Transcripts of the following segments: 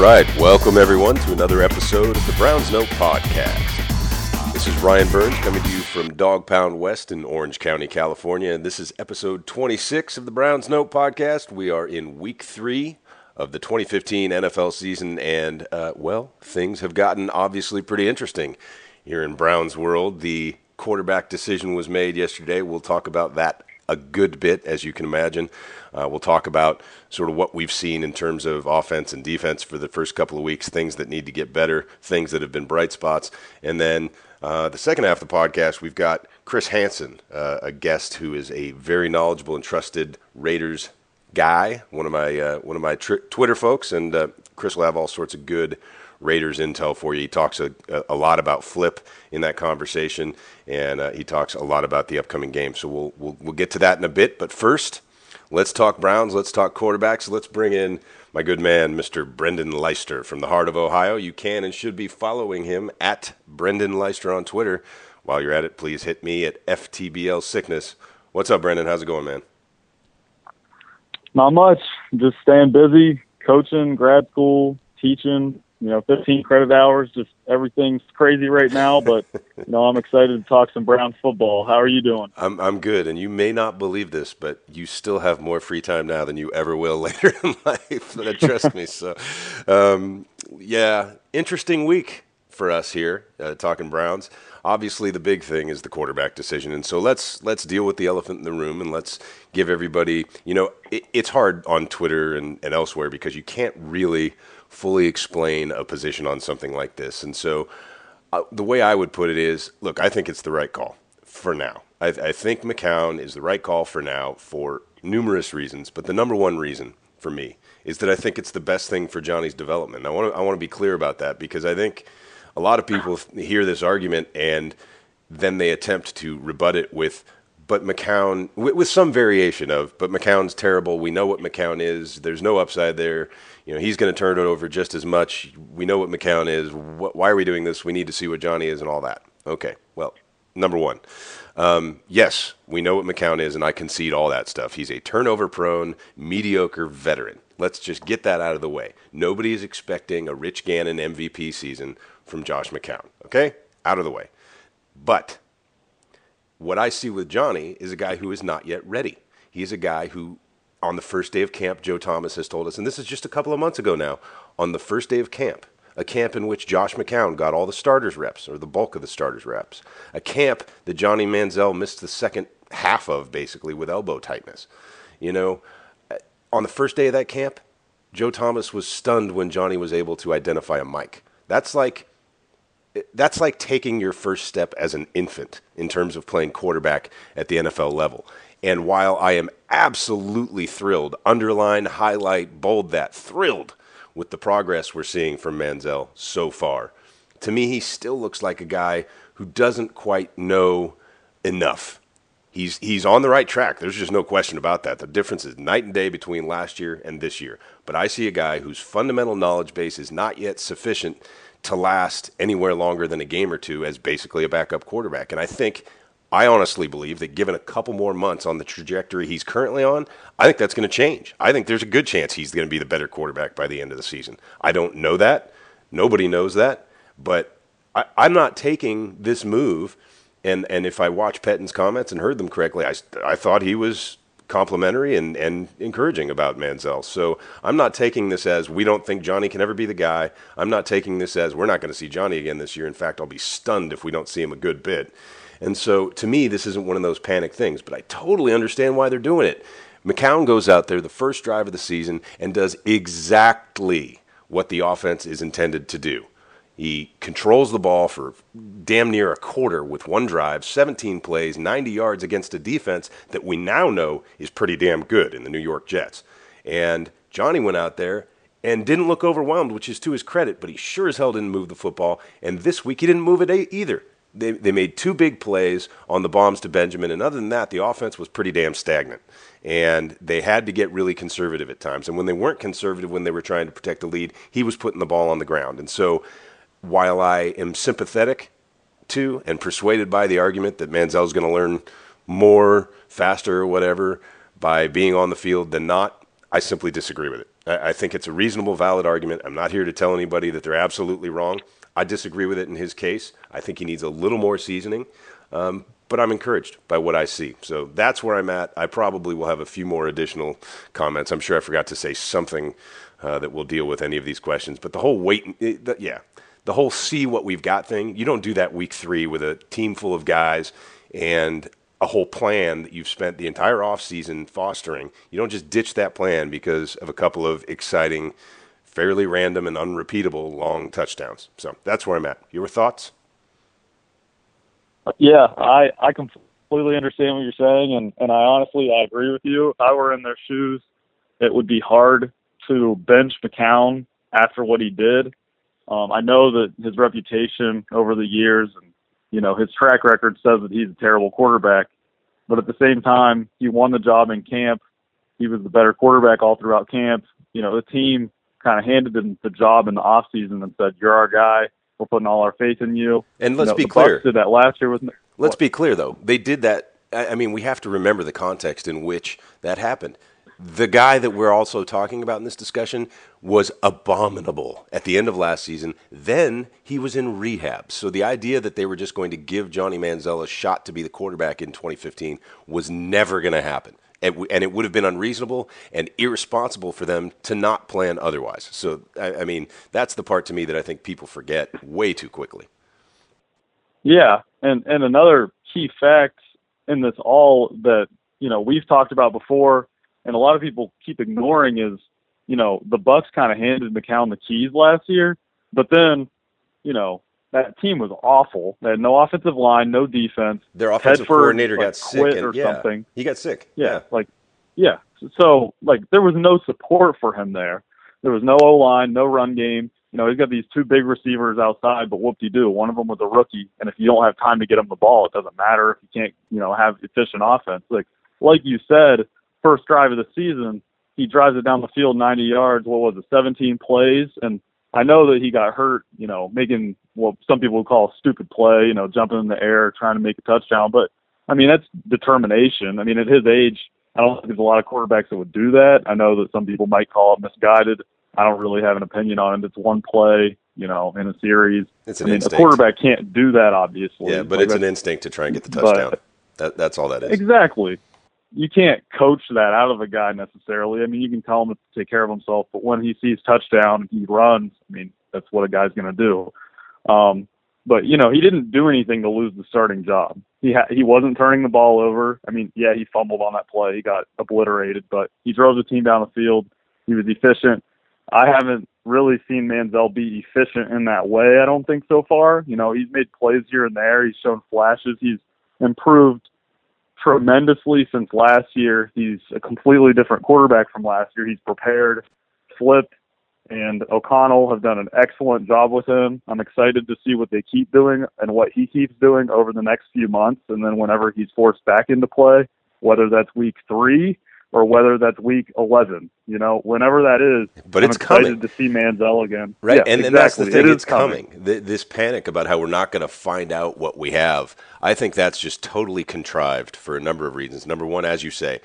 right, welcome everyone to another episode of the Browns Note Podcast. This is Ryan Burns coming to you from Dog Pound West in Orange County, California, and this is episode 26 of the Browns Note Podcast. We are in week three of the 2015 NFL season, and uh, well, things have gotten obviously pretty interesting here in Browns world. The quarterback decision was made yesterday. We'll talk about that a good bit, as you can imagine. Uh, we'll talk about sort of what we've seen in terms of offense and defense for the first couple of weeks, things that need to get better, things that have been bright spots. And then uh, the second half of the podcast, we've got Chris Hansen, uh, a guest who is a very knowledgeable and trusted Raiders guy, one of my uh, one of my tr- Twitter folks, and uh, Chris will have all sorts of good Raiders intel for you. He talks a, a lot about Flip in that conversation, and uh, he talks a lot about the upcoming game. So we'll, we'll we'll get to that in a bit. But first, let's talk Browns. Let's talk quarterbacks. Let's bring in my good man, Mr. Brendan Leister from the heart of Ohio. You can and should be following him at Brendan Leister on Twitter. While you're at it, please hit me at FTBL Sickness. What's up, Brendan? How's it going, man? Not much. Just staying busy, coaching, grad school, teaching, you know, 15 credit hours. Just everything's crazy right now, but you know, I'm excited to talk some Browns football. How are you doing? I'm I'm good, and you may not believe this, but you still have more free time now than you ever will later in life. Trust me. So, um, yeah, interesting week for us here uh, talking Browns. Obviously, the big thing is the quarterback decision, and so let's let's deal with the elephant in the room, and let's give everybody. You know, it, it's hard on Twitter and, and elsewhere because you can't really fully explain a position on something like this. And so uh, the way I would put it is look, I think it's the right call for now. I, I think McCown is the right call for now for numerous reasons, but the number one reason for me is that I think it's the best thing for Johnny's development. I want to I want to be clear about that because I think a lot of people hear this argument and then they attempt to rebut it with but McCown with, with, some variation of but McCown's terrible. We know what McCown is. There's no upside there. You know, he's going to turn it over just as much. We know what McCown is. What, why are we doing this? We need to see what Johnny is and all that. Okay. Well, number one, um, yes, we know what McCown is, and I concede all that stuff. He's a turnover prone, mediocre veteran. Let's just get that out of the way. Nobody is expecting a Rich Gannon MVP season from Josh McCown. Okay? Out of the way. But what I see with Johnny is a guy who is not yet ready. He's a guy who, on the first day of camp, Joe Thomas has told us, and this is just a couple of months ago now, on the first day of camp, a camp in which Josh McCown got all the starters reps, or the bulk of the starters reps, a camp that Johnny Manziel missed the second half of, basically, with elbow tightness. You know, uh, on the first day of that camp, Joe Thomas was stunned when Johnny was able to identify a Mike. That's like that's like taking your first step as an infant in terms of playing quarterback at the NFL level. And while I am absolutely thrilled, underline, highlight, bold that, thrilled with the progress we're seeing from Manziel so far, to me, he still looks like a guy who doesn't quite know enough. He's, he's on the right track. There's just no question about that. The difference is night and day between last year and this year. But I see a guy whose fundamental knowledge base is not yet sufficient to last anywhere longer than a game or two as basically a backup quarterback. And I think, I honestly believe that given a couple more months on the trajectory he's currently on, I think that's going to change. I think there's a good chance he's going to be the better quarterback by the end of the season. I don't know that. Nobody knows that. But I, am not taking this move. And, and if I watched Pettine's comments and heard them correctly, I, I thought he was complimentary and, and encouraging about Manziel. So I'm not taking this as we don't think Johnny can ever be the guy. I'm not taking this as we're not going to see Johnny again this year. In fact, I'll be stunned if we don't see him a good bit. And so to me, this isn't one of those panic things, but I totally understand why they're doing it. McCown goes out there the first drive of the season and does exactly what the offense is intended to do. He controls the ball for damn near a quarter with one drive, 17 plays, 90 yards against a defense that we now know is pretty damn good in the New York Jets. And Johnny went out there and didn't look overwhelmed, which is to his credit, but he sure as hell didn't move the football. And this week he didn't move it either. They, they made two big plays on the bombs to Benjamin, and other than that, the offense was pretty damn stagnant. And they had to get really conservative at times. And when they weren't conservative, when they were trying to protect the lead, he was putting the ball on the ground. And so while I am sympathetic to and persuaded by the argument that Manziel is going to learn more, faster, or whatever by being on the field than not, I simply disagree with it. I, think it's a reasonable, valid argument. I'm not here to tell anybody that they're absolutely wrong. I disagree with it in his case. I think he needs a little more seasoning. Um, but I'm encouraged by what I see. So that's where I'm at. I probably will have a few more additional comments. I'm sure I forgot to say something uh, that will deal with any of these questions. But the whole wait, it, the, yeah, the whole see what we've got thing, you don't do that week three with a team full of guys and a whole plan that you've spent the entire offseason fostering. You don't just ditch that plan because of a couple of exciting, fairly random and unrepeatable long touchdowns. So that's where I'm at. Your thoughts? Yeah, I I completely understand what you're saying, and and I honestly I agree with you. If I were in their shoes, it would be hard to bench McCown after what he did. Um, I know that his reputation over the years and you know his track record says that he's a terrible quarterback, but at the same time he won the job in camp. He was the better quarterback all throughout camp. You know the team kind of handed him the job in the off season and said, "You're our guy." We're putting all our faith in you. And let's you know, be the clear. Bucs did that last year with. Let's be clear, though. They did that. I mean, we have to remember the context in which that happened. The guy that we're also talking about in this discussion was abominable at the end of last season. Then he was in rehab. So the idea that they were just going to give Johnny Manziel a shot to be the quarterback in 2015 was never going to happen and, and it would have been unreasonable and irresponsible for them to not plan otherwise. So, I, I mean, that's the part to me that I think people forget way too quickly. Yeah, and and another key fact in this all that you know we've talked about before, and a lot of people keep ignoring is you know the Bucs kind of handed McCown the keys last year, but then you know that team was awful. They had no offensive line, no defense. Their offensive Tedford, coordinator like, got sick and, or yeah, something. He got sick. Yeah, yeah. like yeah. So like there was no support for him there. There was no O line, no run game. You know, he's got these two big receivers outside, but whoop de doo. One of them was a rookie, and if you don't have time to get him the ball, it doesn't matter if you can't, you know, have efficient offense. Like like you said, first drive of the season, he drives it down the field 90 yards. What was it, 17 plays? And I know that he got hurt, you know, making what some people would call a stupid play, you know, jumping in the air trying to make a touchdown. But I mean, that's determination. I mean, at his age, I don't think there's a lot of quarterbacks that would do that. I know that some people might call it misguided. I don't really have an opinion on it. It's one play, you know, in a series. It's an I mean, instinct. a quarterback can't do that, obviously. Yeah, but Like, it's an instinct to try and get the but- touchdown. that, that's all that is. Exactly. You can't coach that out of a guy necessarily. I mean, you can tell him to take care of himself, but when he sees touchdown he runs, I mean, that's what a guy's going to do. Um, but you know, he didn't do anything to lose the starting job. He ha- he wasn't turning the ball over. I mean, yeah, he fumbled on that play. He got obliterated, but he drove the team down the field. He was efficient. I haven't really seen Manziel be efficient in that way. I don't think so far. You know, he's made plays here and there. He's shown flashes. He's improved tremendously since last year. He's a completely different quarterback from last year. He's prepared. Flip and O'Connell have done an excellent job with him. I'm excited to see what they keep doing and what he keeps doing over the next few months. And then whenever he's forced back into play, whether that's week three or whether that's week 11, you know, whenever that is, But I'm it's excited coming. to see Manziel again. Right, Yeah, and, exactly. and that's the thing. It it's coming. Th- This panic about how we're not going to find out what we have. I think that's just totally contrived for a number of reasons. Number one, as you say,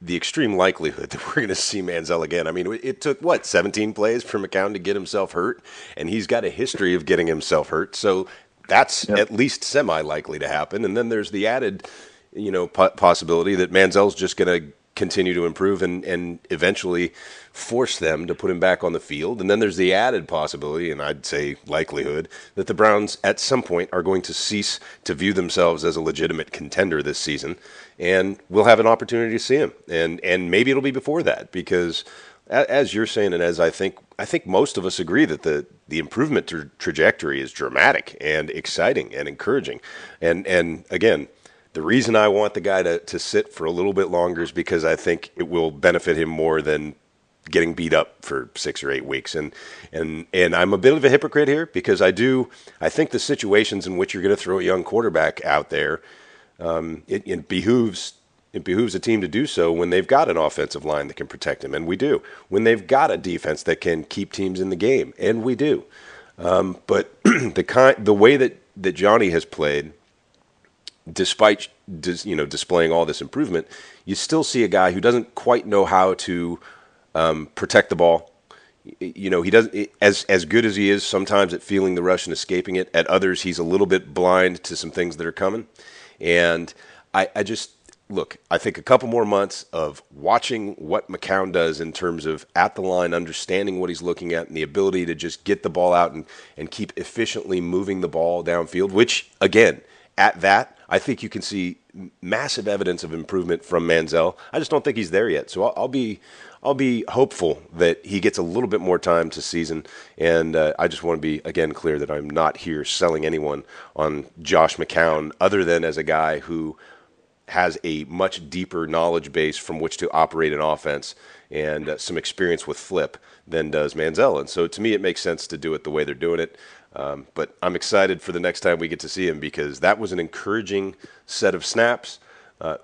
the extreme likelihood that we're going to see Manziel again. I mean, it took what 17 plays for McCown to get himself hurt, and he's got a history of getting himself hurt. So that's Yep. at least semi likely to happen. And then there's the added, you know, po- possibility that Manziel's just going to continue to improve and, and eventually force them to put him back on the field. And then there's the added possibility, and I'd say likelihood, that the Browns at some point are going to cease to view themselves as a legitimate contender this season, and we'll have an opportunity to see him. And and maybe it'll be before that because. As you're saying, and as I think, I think most of us agree that the, the improvement tra- trajectory is dramatic and exciting and encouraging. And and again, the reason I want the guy to, to sit for a little bit longer is because I think it will benefit him more than getting beat up for six or eight weeks. And and and I'm a bit of a hypocrite here because I do I think the situations in which you're going to throw a young quarterback out there, um, it, it behooves it behooves a team to do so when they've got an offensive line that can protect him, and we do. When they've got a defense that can keep teams in the game, and we do. Um, but the kind the way that that Johnny has played despite you know displaying all this improvement, you still see a guy who doesn't quite know how to um, protect the ball. You know, he doesn't as as good as he is sometimes at feeling the rush and escaping it. At others, he's a little bit blind to some things that are coming. And I, I just look, I think a couple more months of watching what McCown does in terms of at the line, understanding what he's looking at, and the ability to just get the ball out and, and keep efficiently moving the ball downfield, which, again, at that, I think you can see massive evidence of improvement from Manziel. I just don't think he's there yet. So I'll, I'll be I'll be hopeful that he gets a little bit more time to season. And uh, I just want to be again clear that I'm not here selling anyone on Josh McCown, other than as a guy who has a much deeper knowledge base from which to operate an offense and uh, some experience with flip than does Manziel. And so to me, it makes sense to do it the way they're doing it. Um, but I'm excited for the next time we get to see him because that was an encouraging set of snaps. Uh,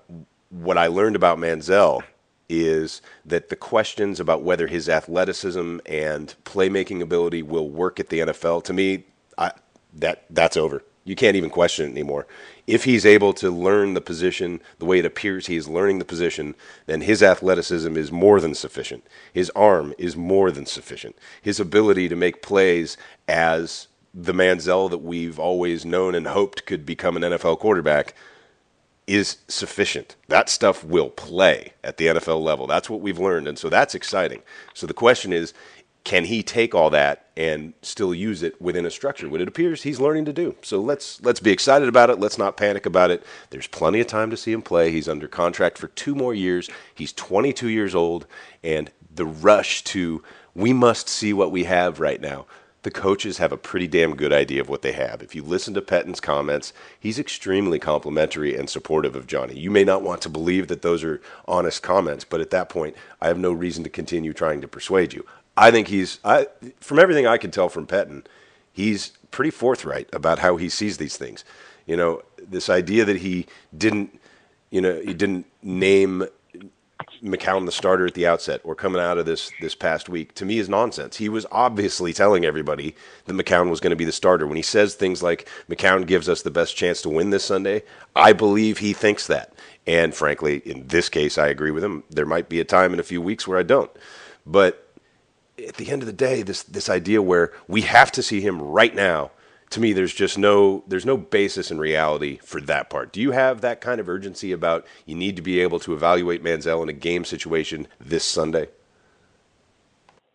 what I learned about Manziel is that the questions about whether his athleticism and playmaking ability will work at the NFL, to me, I, that that's over. You can't even question it anymore. If he's able to learn the position the way it appears he is learning the position, then his athleticism is more than sufficient. His arm is more than sufficient. His ability to make plays as the Manziel that we've always known and hoped could become an NFL quarterback is sufficient. That stuff will play at the NFL level. That's what we've learned. And so that's exciting. So the question is can he take all that and still use it within a structure? What it appears he's learning to do. So let's let's be excited about it. Let's not panic about it. There's plenty of time to see him play. He's under contract for two more years. He's 22 years old, and the rush to we must see what we have right now the coaches have a pretty damn good idea of what they have. If you listen to Pettine's comments, he's extremely complimentary and supportive of Johnny. You may not want to believe that those are honest comments, but at that point, I have no reason to continue trying to persuade you. I think he's, I, from everything I can tell from Pettine, he's pretty forthright about how he sees these things. You know, this idea that he didn't, you know, he didn't name McCown the starter at the outset or coming out of this this past week to me is nonsense. He was obviously telling everybody that McCown was going to be the starter. When he says things like McCown gives us the best chance to win this Sunday, I believe he thinks that. And frankly, in this case, I agree with him. There might be a time in a few weeks where I don't. But at the end of the day, this this idea where we have to see him right now to me there's just no there's no basis in reality for that part. Do you have that kind of urgency about you need to be able to evaluate Manziel in a game situation this Sunday?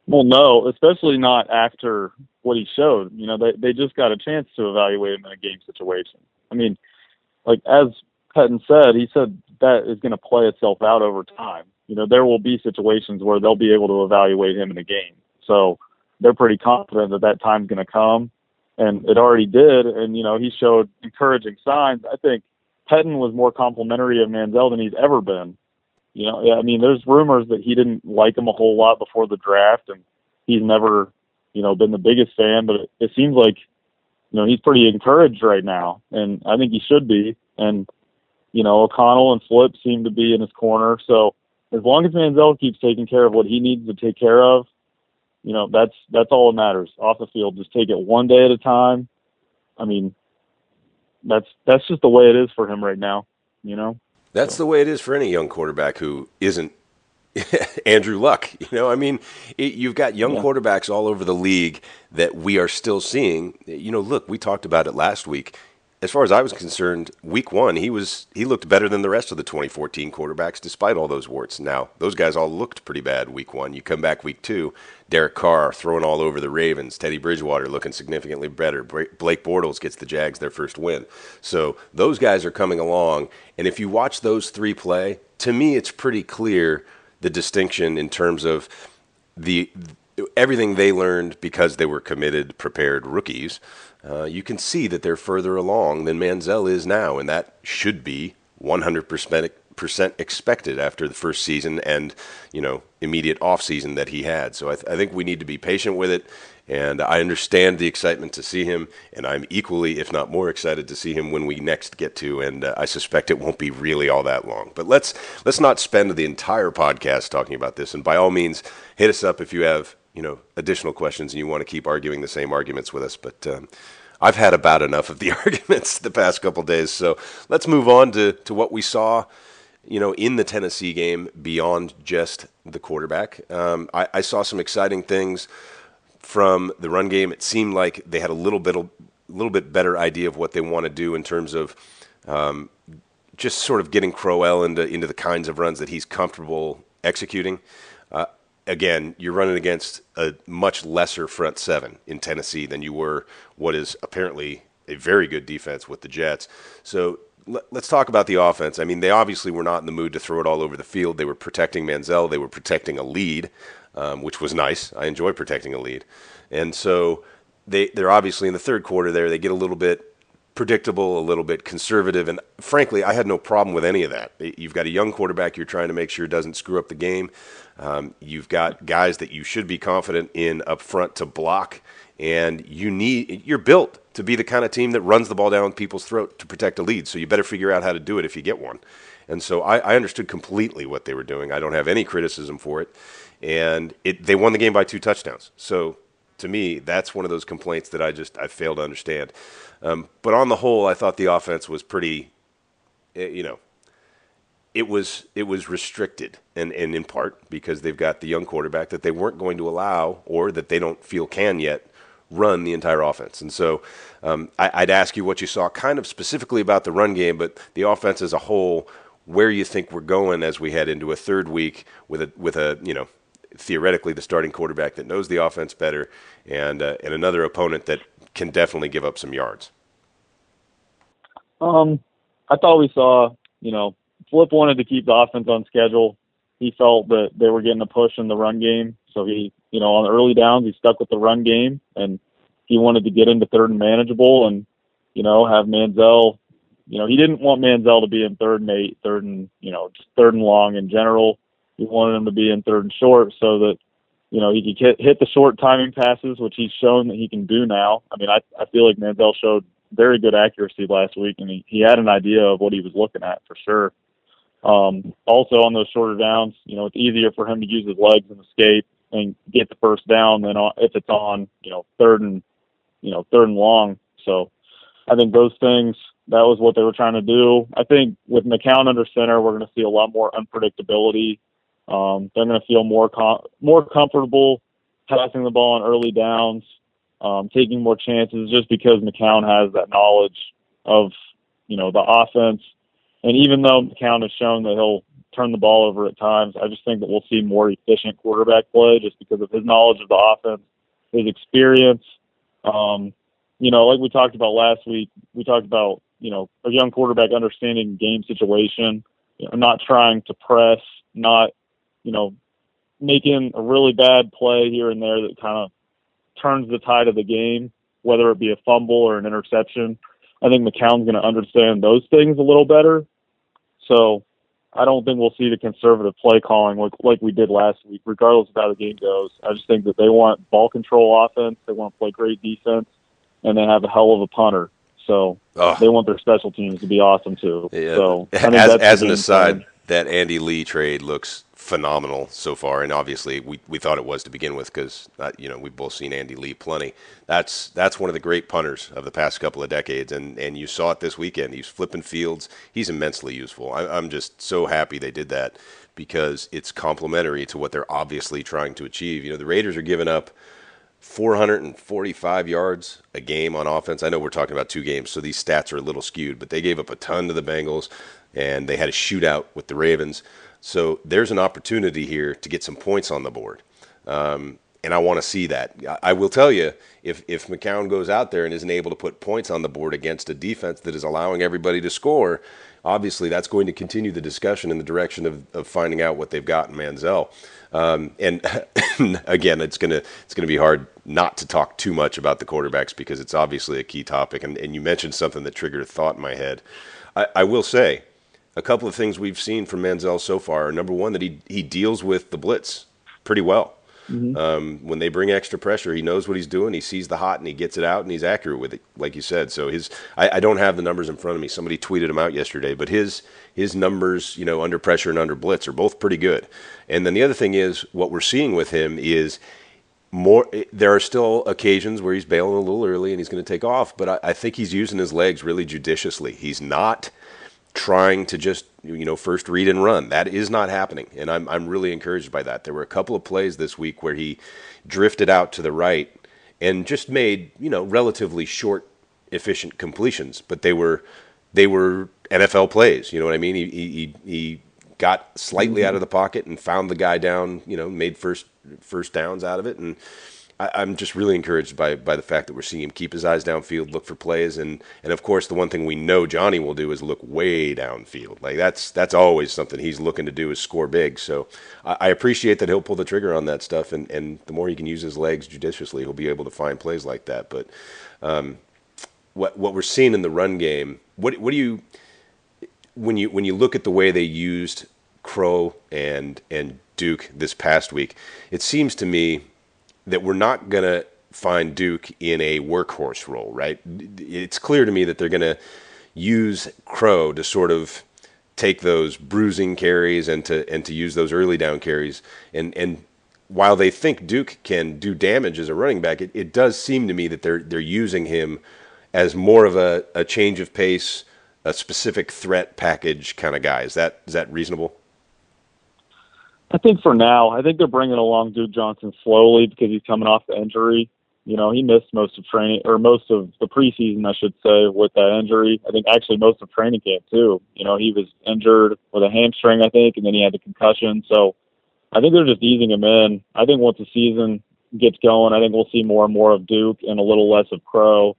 Well, no, especially not after what he showed. You know, they they just got a chance to evaluate him in a game situation. I mean, like as Pettine said, he said that is going to play itself out over time. You know, there will be situations where they'll be able to evaluate him in a game. So they're pretty confident that that time's going to come and it already did. And you know, he showed encouraging signs. I think Pettine was more complimentary of Manziel than he's ever been. You know, I mean, there's rumors that he didn't like him a whole lot before the draft, and he's never, you know, been the biggest fan. But it, it seems like, you know, he's pretty encouraged right now, and I think he should be. And you know, O'Connell and Flip seem to be in his corner. So as long as Manziel keeps taking care of what he needs to take care of, you know, that's that's all that matters off the field. Just take it one day at a time. I mean, that's that's just the way it is for him right now. You know. That's so. the way it is for any young quarterback who isn't Andrew Luck. You know, I mean, it, you've got young yeah. quarterbacks all over the league that we are still seeing. You know, look, we talked about it last week as far as I was concerned, week one he was he looked better than the rest of the 2014 quarterbacks, despite all those warts. Now those guys all looked pretty bad week one. You come back week two, Derek Carr throwing all over the Ravens, Teddy Bridgewater looking significantly better. Blake Bortles gets the Jags their first win. So those guys are coming along, and if you watch those three play, to me it's pretty clear the distinction in terms of the everything they learned because they were committed, prepared rookies uh, you can see that they're further along than Manziel is now, and that should be 100% expected after the first season and you know immediate off season that he had. So I, th- I think we need to be patient with it, and I understand the excitement to see him, and I'm equally, if not more, excited to see him when we next get to. And uh, I suspect it won't be really all that long. But let's let's not spend the entire podcast talking about this. And by all means, hit us up if you have you know additional questions and you want to keep arguing the same arguments with us. But um, I've had about enough of the arguments the past couple days. So let's move on to to what we saw you know, in the Tennessee game beyond just the quarterback. Um, I, I, saw some exciting things from the run game. It seemed like they had a little bit, a little bit better idea of what they want to do in terms of um, just sort of getting Crowell into into the kinds of runs that he's comfortable executing. Again, you're running against a much lesser front seven in Tennessee than you were what is apparently a very good defense with the Jets. So let's talk about the offense. I mean, they obviously were not in the mood to throw it all over the field. They were protecting Manziel. They were protecting a lead, um, which was nice. I enjoy protecting a lead, and so they they're obviously in the third quarter there. They get a little bit predictable, a little bit conservative, and frankly, I had no problem with any of that. You've got a young quarterback you're trying to make sure doesn't screw up the game. Um, you've got guys that you should be confident in up front to block, and you need you're built to be the kind of team that runs the ball down people's throat to protect a lead. So you better figure out how to do it if you get one. And so I, I understood completely what they were doing. I don't have any criticism for it, and it, they won the game by two touchdowns. So to me, that's one of those complaints that I just I fail to understand. Um, but on the whole, I thought the offense was pretty, eh, you know, it was it was restricted, and, and in part because they've got the young quarterback that they weren't going to allow, or that they don't feel can yet run the entire offense. And so um, I, would ask you what you saw, kind of specifically about the run game, but the offense as a whole, where you think we're going as we head into a third week with a with a you know theoretically the starting quarterback that knows the offense better, and uh, and another opponent that can definitely give up some yards. Um, I thought we saw, you know, Flip wanted to keep the offense on schedule. He felt that they were getting a push in the run game, so he, you know, on the early downs, he stuck with the run game, and he wanted to get into third and manageable, and you know, have Manziel. You know, he didn't want Manziel to be in third and eight, third and you know, just third and long in general. He wanted him to be in third and short so that you know he could hit, hit the short timing passes, which he's shown that he can do now. I mean, I I feel like Manziel showed very good accuracy last week, and he he had an idea of what he was looking at for sure. Um, also on those shorter downs, you know, it's easier for him to use his legs and escape and get the first down than if it's on, you know, third and, you know, third and long. So I think those things, that was what they were trying to do. I think with McCown under center, we're going to see a lot more unpredictability um, they're going to feel more com- more comfortable passing the ball on early downs, um, taking more chances, just because McCown has that knowledge of you know the offense. And even though McCown has shown that he'll turn the ball over at times, I just think that we'll see more efficient quarterback play just because of his knowledge of the offense, his experience. Um, you know, like we talked about last week, we talked about you know a young quarterback understanding game situation, you know, not trying to press, not you know, making a really bad play here and there that kind of turns the tide of the game, whether it be a fumble or an interception. I think McCown's going to understand those things a little better. So I don't think we'll see the conservative play calling like, like we did last week, regardless of how the game goes. I just think that they want ball control offense, they want to play great defense, and they have a hell of a punter. So oh. they want their special teams to be awesome too. Yeah. So as, as an aside. That Andy Lee trade looks phenomenal so far, and obviously we, we thought it was to begin with because uh, you know we've both seen Andy Lee plenty. That's that's one of the great punters of the past couple of decades, and and you saw it this weekend. He's flipping fields. He's immensely useful. I, I'm just so happy they did that because it's complementary to what they're obviously trying to achieve. You know the Raiders are giving up. 445 yards a game on offense. I know we're talking about two games, so these stats are a little skewed, but they gave up a ton to the Bengals, and they had a shootout with the Ravens. So there's an opportunity here to get some points on the board. Um, and I want to see that. I will tell you, if, if McCown goes out there and isn't able to put points on the board against a defense that is allowing everybody to score, obviously that's going to continue the discussion in the direction of, of finding out what they've got in Manziel. Um, and again, it's gonna it's gonna be hard not to talk too much about the quarterbacks because it's obviously a key topic. And, and you mentioned something that triggered a thought in my head. I, I will say a couple of things we've seen from Manziel so far. Number one, that he he deals with the blitz pretty well. Mm-hmm. Um, when they bring extra pressure, he knows what he's doing. He sees the hot and he gets it out, and he's accurate with it, like you said. So his, I, I, don't have the numbers in front of me. Somebody tweeted him out yesterday, but his his numbers, you know, under pressure and under blitz are both pretty good. And then the other thing is, what we're seeing with him is more. There are still occasions where he's bailing a little early and he's going to take off, but I, I think he's using his legs really judiciously. He's not trying to just you know first read and run. That is not happening, and I'm I'm really encouraged by that. There were a couple of plays this week where he drifted out to the right and just made you know relatively short, efficient completions, but they were they were NFL plays. You know what I mean? He he he got slightly mm-hmm. out of the pocket and found the guy down. You know, made first first downs out of it and I, am just really encouraged by by the fact that we're seeing him keep his eyes downfield, look for plays, and and of course the one thing we know Johnny will do is look way downfield. Like that's that's always something he's looking to do is score big. So I, I appreciate that he'll pull the trigger on that stuff, and and the more he can use his legs judiciously, he'll be able to find plays like that. But um, what what we're seeing in the run game, what what do you when you when you look at the way they used Crow and and Duke this past week, it seems to me that we're not going to find Duke in a workhorse role, right? It's clear to me that they're going to use Crow to sort of take those bruising carries and to and to use those early down carries and and while they think Duke can do damage as a running back, it, it does seem to me that they're they're using him as more of a, a change of pace, a specific threat package kind of guy. Is that is that reasonable? I think for now, I think they're bringing along Duke Johnson slowly because he's coming off the injury. You know, he missed most of training or most of the preseason, I should say, with that injury. I think actually most of training camp too. You know, he was injured with a hamstring, I think, and then he had the concussion. So I think they're just easing him in. I think once the season gets going, I think we'll see more and more of Duke and a little less of Crow.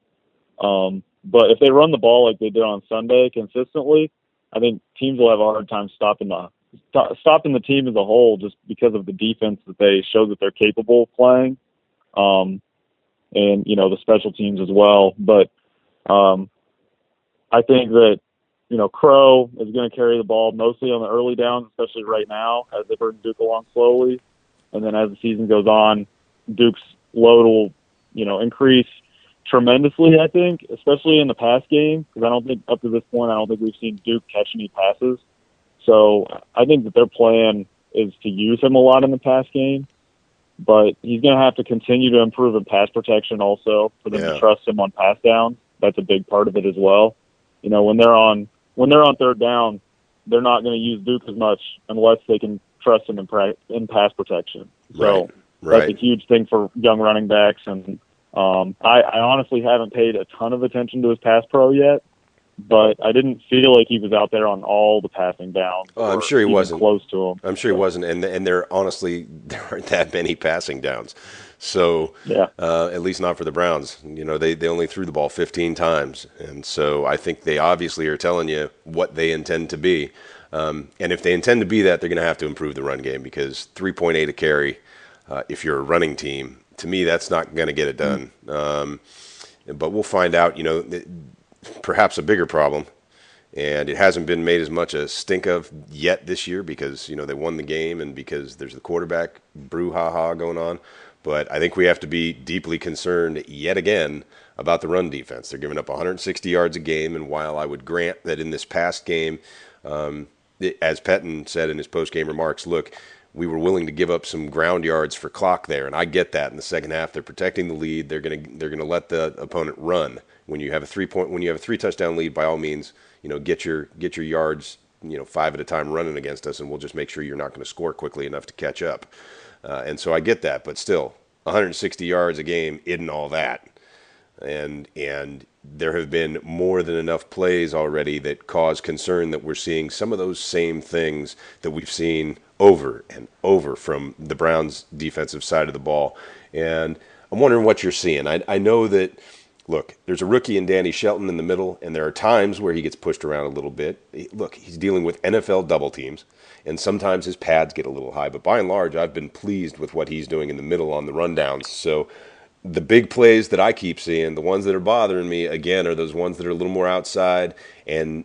Um, but if they run the ball like they did on Sunday consistently, I think teams will have a hard time stopping the stopping the team as a whole just because of the defense that they show that they're capable of playing, um, and you know the special teams as well. But um, I think that you know Crow is going to carry the ball mostly on the early downs, especially right now as they bring Duke along slowly, and then as the season goes on, Duke's load will you know increase tremendously. I think, especially in the pass game, because I don't think up to this point I don't think we've seen Duke catch any passes. So I think that their plan is to use him a lot in the pass game, but he's going to have to continue to improve in pass protection also for them yeah. to trust him on pass downs. That's a big part of it as well. You know, when they're on when they're on third down, they're not going to use Duke as much unless they can trust him in, pra- in pass protection. So right. Right. that's a huge thing for young running backs. And um, I, I honestly haven't paid a ton of attention to his pass pro yet but I didn't feel like he was out there on all the passing downs. Oh, I'm sure he wasn't close to him. I'm sure he wasn't, and and there honestly there aren't that many passing downs. So yeah, uh, at least not for the Browns. You know, they they only threw the ball 15 times, and so I think they obviously are telling you what they intend to be. Um, and if they intend to be that, they're going to have to improve the run game because 3.8 a carry, uh, if you're a running team, to me that's not going to get it done. Mm-hmm. Um, but we'll find out. You know perhaps a bigger problem. And it hasn't been made as much a stink of yet this year because, you know, they won the game and because there's the quarterback brouhaha going on. But I think we have to be deeply concerned yet again about the run defense. They're giving up 160 yards a game. And while I would grant that in this past game, um, as Pettine said in his post-game remarks, look, we were willing to give up some ground yards for clock there, and I get that. In the second half, they're protecting the lead. They're gonna they're gonna let the opponent run when you have a three point when you have a three touchdown lead, by all means, you know get your get your yards you know five at a time running against us, and we'll just make sure you're not going to score quickly enough to catch up. Uh, and so I get that, but still, 160 yards a game isn't all that. And and there have been more than enough plays already that cause concern that we're seeing some of those same things that we've seen over and over from the Browns' defensive side of the ball. And I'm wondering what you're seeing. I, I know that look, there's a rookie in Danny Shelton in the middle, and there are times where he gets pushed around a little bit. Look, he's dealing with NFL double teams, and sometimes his pads get a little high. But by and large, I've been pleased with what he's doing in the middle on the rundowns. So the big plays that I keep seeing, the ones that are bothering me, again, are those ones that are a little more outside. And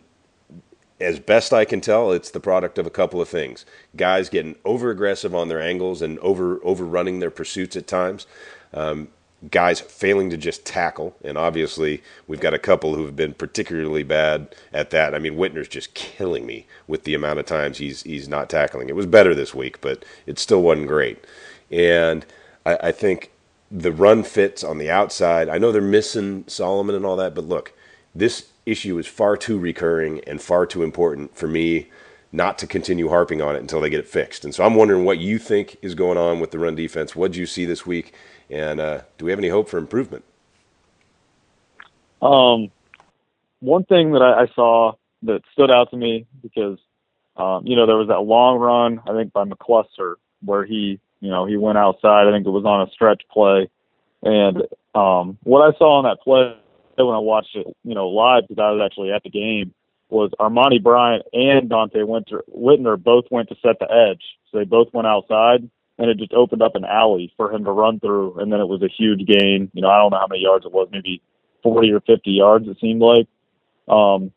as best I can tell, it's the product of a couple of things. Guys getting over aggressive on their angles and over overrunning their pursuits at times. Um, guys failing to just tackle, and obviously we've got a couple who have been particularly bad at that. I mean, Whitner's just killing me with the amount of times he's he's not tackling. It was better this week, but it still wasn't great. And I, I think the run fits on the outside. I know they're missing Solomon and all that, but look, this issue is far too recurring and far too important for me not to continue harping on it until they get it fixed. And so I'm wondering what you think is going on with the run defense. What did you see this week? And uh, do we have any hope for improvement? Um, one thing that I, I saw that stood out to me because, um, you know, there was that long run, I think by McCluster, where he, you know, he went outside. I think it was on a stretch play. And um, what I saw on that play when I watched it, you know, live because I was actually at the game, was Armonty Bryant and Donte Winter, Whitner both went to set the edge. So they both went outside, and it just opened up an alley for him to run through. And then it was a huge gain. You know, I don't know how many yards it was, maybe 40 or 50 yards, it seemed like. Um,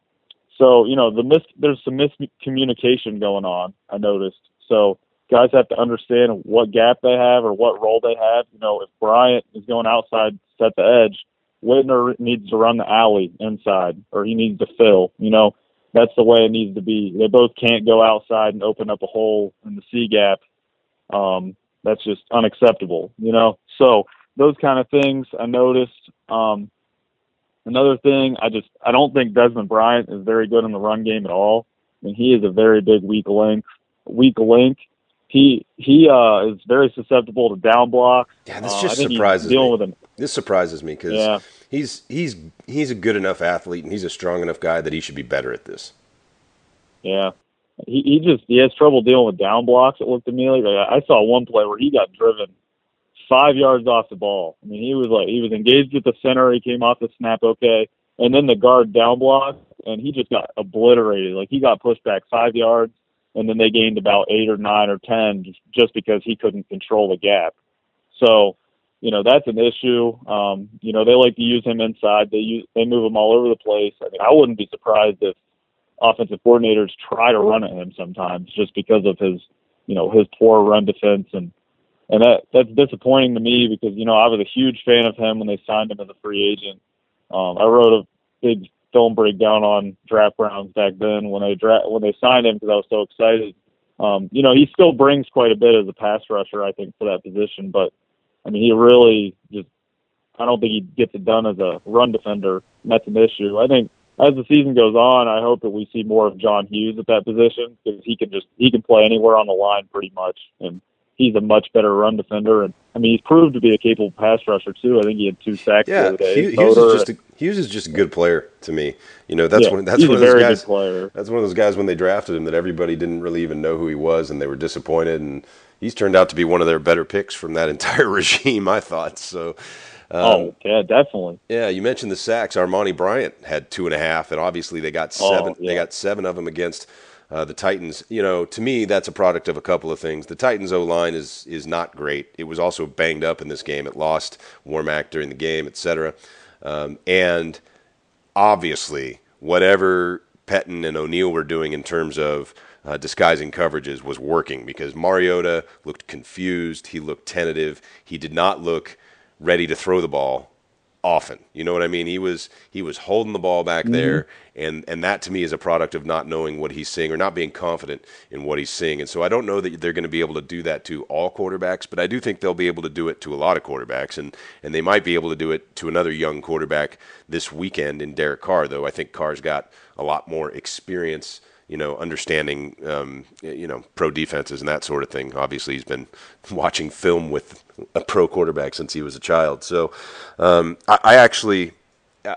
so, you know, the mis- there's some miscommunication going on, I noticed. So guys have to understand what gap they have or what role they have. You know, if Bryant is going outside, set the edge, Whitner needs to run the alley inside, or he needs to fill. You know, that's the way it needs to be. They both can't go outside and open up a hole in the C gap. Um, that's just unacceptable, you know. So those kind of things I noticed. Um, another thing, I just I don't think Desmond Bryant is very good in the run game at all. I mean, he is a very big weak link. Weak link. He he uh, is very susceptible to down blocks. Yeah, this uh, just uh, surprises dealing me. with him. This surprises me because yeah he's he's he's a good enough athlete and he's a strong enough guy that he should be better at this. Yeah, he he just he has trouble dealing with down blocks. It looked to me like I saw one play where he got driven five yards off the ball. I mean, he was like he was engaged at the center. He came off the snap okay, and then the guard down block, and he just got obliterated. Like he got pushed back five yards, and then they gained about eight or nine or ten just, just because he couldn't control the gap. So you know that's an issue. Um, you know they like to use him inside. They use they move him all over the place. I mean I wouldn't be surprised if offensive coordinators try to run at him sometimes just because of his you know his poor run defense and and that that's disappointing to me because you know I was a huge fan of him when they signed him as a free agent. Um, I wrote a big film breakdown on draft Browns back then when they dra- when they signed him because I was so excited. Um, you know he still brings quite a bit as a pass rusher I think for that position, but I mean, he really just, I don't think he gets it done as a run defender. And that's an issue. I think as the season goes on, I hope that we see more of John Hughes at that position because he can just, he can play anywhere on the line pretty much. And he's a much better run defender. And I mean, he's proved to be a capable pass rusher too. I think he had two sacks yeah, the other day. Hughes, is just a, Hughes is just a good player to me. You know, that's yeah, one. That's one of those guys. That's one of those guys when they drafted him that everybody didn't really even know who he was, and they were disappointed. And he's turned out to be one of their better picks from that entire regime. I thought so. Um, oh yeah, definitely. Yeah, you mentioned the sacks. Armonty Bryant had two and a half, and obviously they got oh, seven. Oh, yeah. They got seven of them against uh, the Titans. You know, to me, that's a product of a couple of things. The Titans' O line is is not great. It was also banged up in this game. It lost Warmack during the game, etc. Um, and obviously, whatever Pettine and O'Neil were doing in terms of uh, disguising coverages was working because Mariota looked confused. He looked tentative. He did not look ready to throw the ball often. You know what I mean? He was he was holding the ball back mm-hmm. there, and and that to me is a product of not knowing what he's seeing or not being confident in what he's seeing. And so I don't know that they're going to be able to do that to all quarterbacks, but I do think they'll be able to do it to a lot of quarterbacks, and and they might be able to do it to another young quarterback this weekend in Derek Carr. Though I think Carr's got a lot more experience you know, understanding, um, you know, pro defenses and that sort of thing. Obviously, he's been watching film with a pro quarterback since he was a child. So, um, I, I, actually,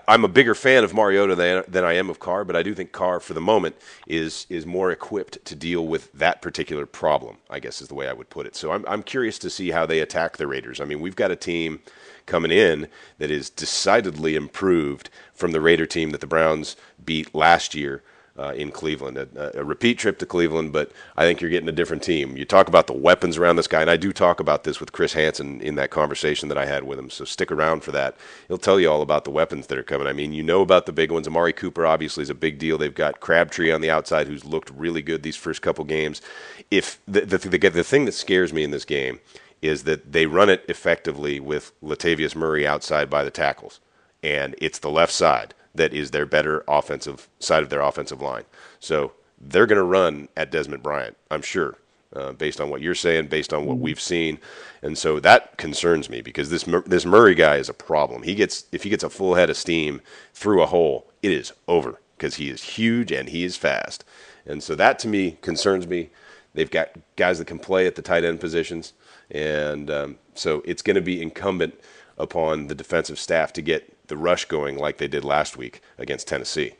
I'm a bigger fan of Mariota than, than I am of Carr, but I do think Carr, for the moment, is is more equipped to deal with that particular problem. I guess is the way I would put it. So, I'm I'm curious to see how they attack the Raiders. I mean, we've got a team coming in that is decidedly improved from the Raider team that the Browns beat last year uh, in Cleveland. A, a, repeat trip to Cleveland, but I think you're getting a different team. You talk about the weapons around this guy, and I do talk about this with Chris Hansen in that conversation that I had with him. So stick around for that. He'll tell you all about the weapons that are coming. I mean, you know about the big ones. Amari Cooper obviously is a big deal. They've got Crabtree on the outside, who's looked really good these first couple games. If the the, the, the thing that scares me in this game is that they run it effectively with Latavius Murray outside by the tackles, and it's the left side that is their better offensive side of their offensive line. So they're going to run at Desmond Bryant, I'm sure. uh, based on what you're saying, based on what mm-hmm. we've seen, and so that concerns me because this this Murray guy is a problem. He gets if he gets a full head of steam through a hole, it is over because he is huge and he is fast, and so that to me concerns me. They've got guys that can play at the tight end positions, and um, so it's going to be incumbent upon the defensive staff to get the rush going like they did last week against Tennessee.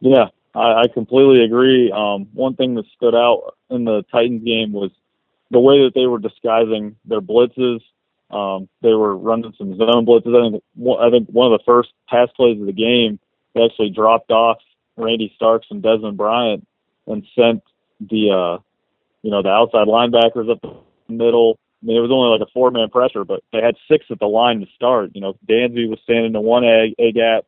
Yeah, I, I completely agree. Um, one thing that stood out in the Titans game was the way that they were disguising their blitzes. Um, they were running some zone blitzes. I think I think one of the first pass plays of the game, they actually dropped off Randy Starks and Desmond Bryant and sent the uh, you know the outside linebackers up the middle. I mean, it was only like a four man pressure, but they had six at the line to start. You know, Dansby was standing in one A, a gap,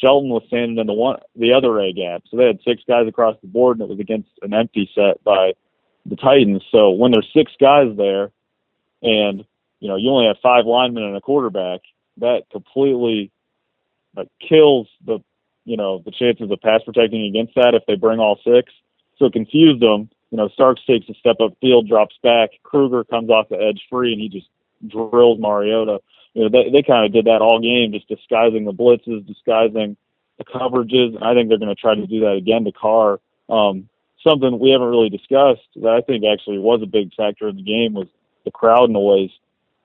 Shelton was standing in the one the other A gap. So they had six guys across the board, and it was against an empty set by the Titans. So when there's six guys there, and you know you only have five linemen and a quarterback, that completely like kills the you know the chances of pass protecting against that if they bring all six. So it confused them. You know, Starks takes a step up field, drops back. Kruger comes off the edge free, and he just drills Mariota you know, they, they kind of did that all game, just disguising the blitzes, disguising the coverages. And I think they're going to try to do that again to Carr. Um, something we haven't really discussed that I think actually was a big factor in the game was the crowd noise.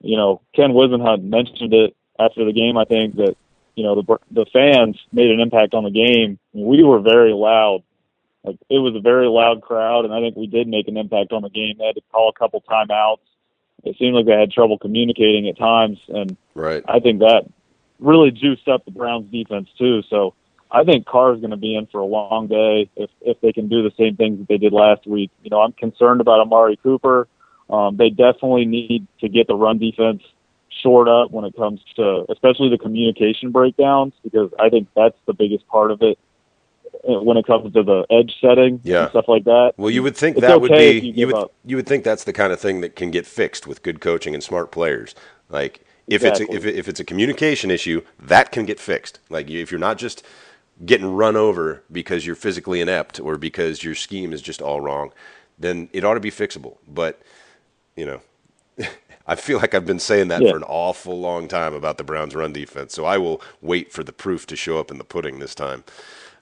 You know, Ken Whisenhunt mentioned it after the game. I think that you know the the fans made an impact on the game. We were very loud. Like it was a very loud crowd, and I think we did make an impact on the game. They had to call a couple timeouts it seemed like they had trouble communicating at times, and right. I think that really juiced up the Browns' defense too. So I think Carr is going to be in for a long day if if they can do the same things that they did last week. You know, I'm concerned about Amari Cooper. Um, they definitely need to get the run defense short up when it comes to especially the communication breakdowns because I think that's the biggest part of it Uh, when it comes to the edge setting yeah. and stuff like that. Well, you would think it's that okay would be you, you, would up. you would think that's the kind of thing that can get fixed with good coaching and smart players. Like if exactly. it's a, if, if it's a communication issue, that can get fixed. Like if you're not just getting run over because you're physically inept or because your scheme is just all wrong, then it ought to be fixable. But you know. I feel like I've been saying that yeah. for an awful long time about the Browns' run defense, so I will wait for the proof to show up in the pudding this time.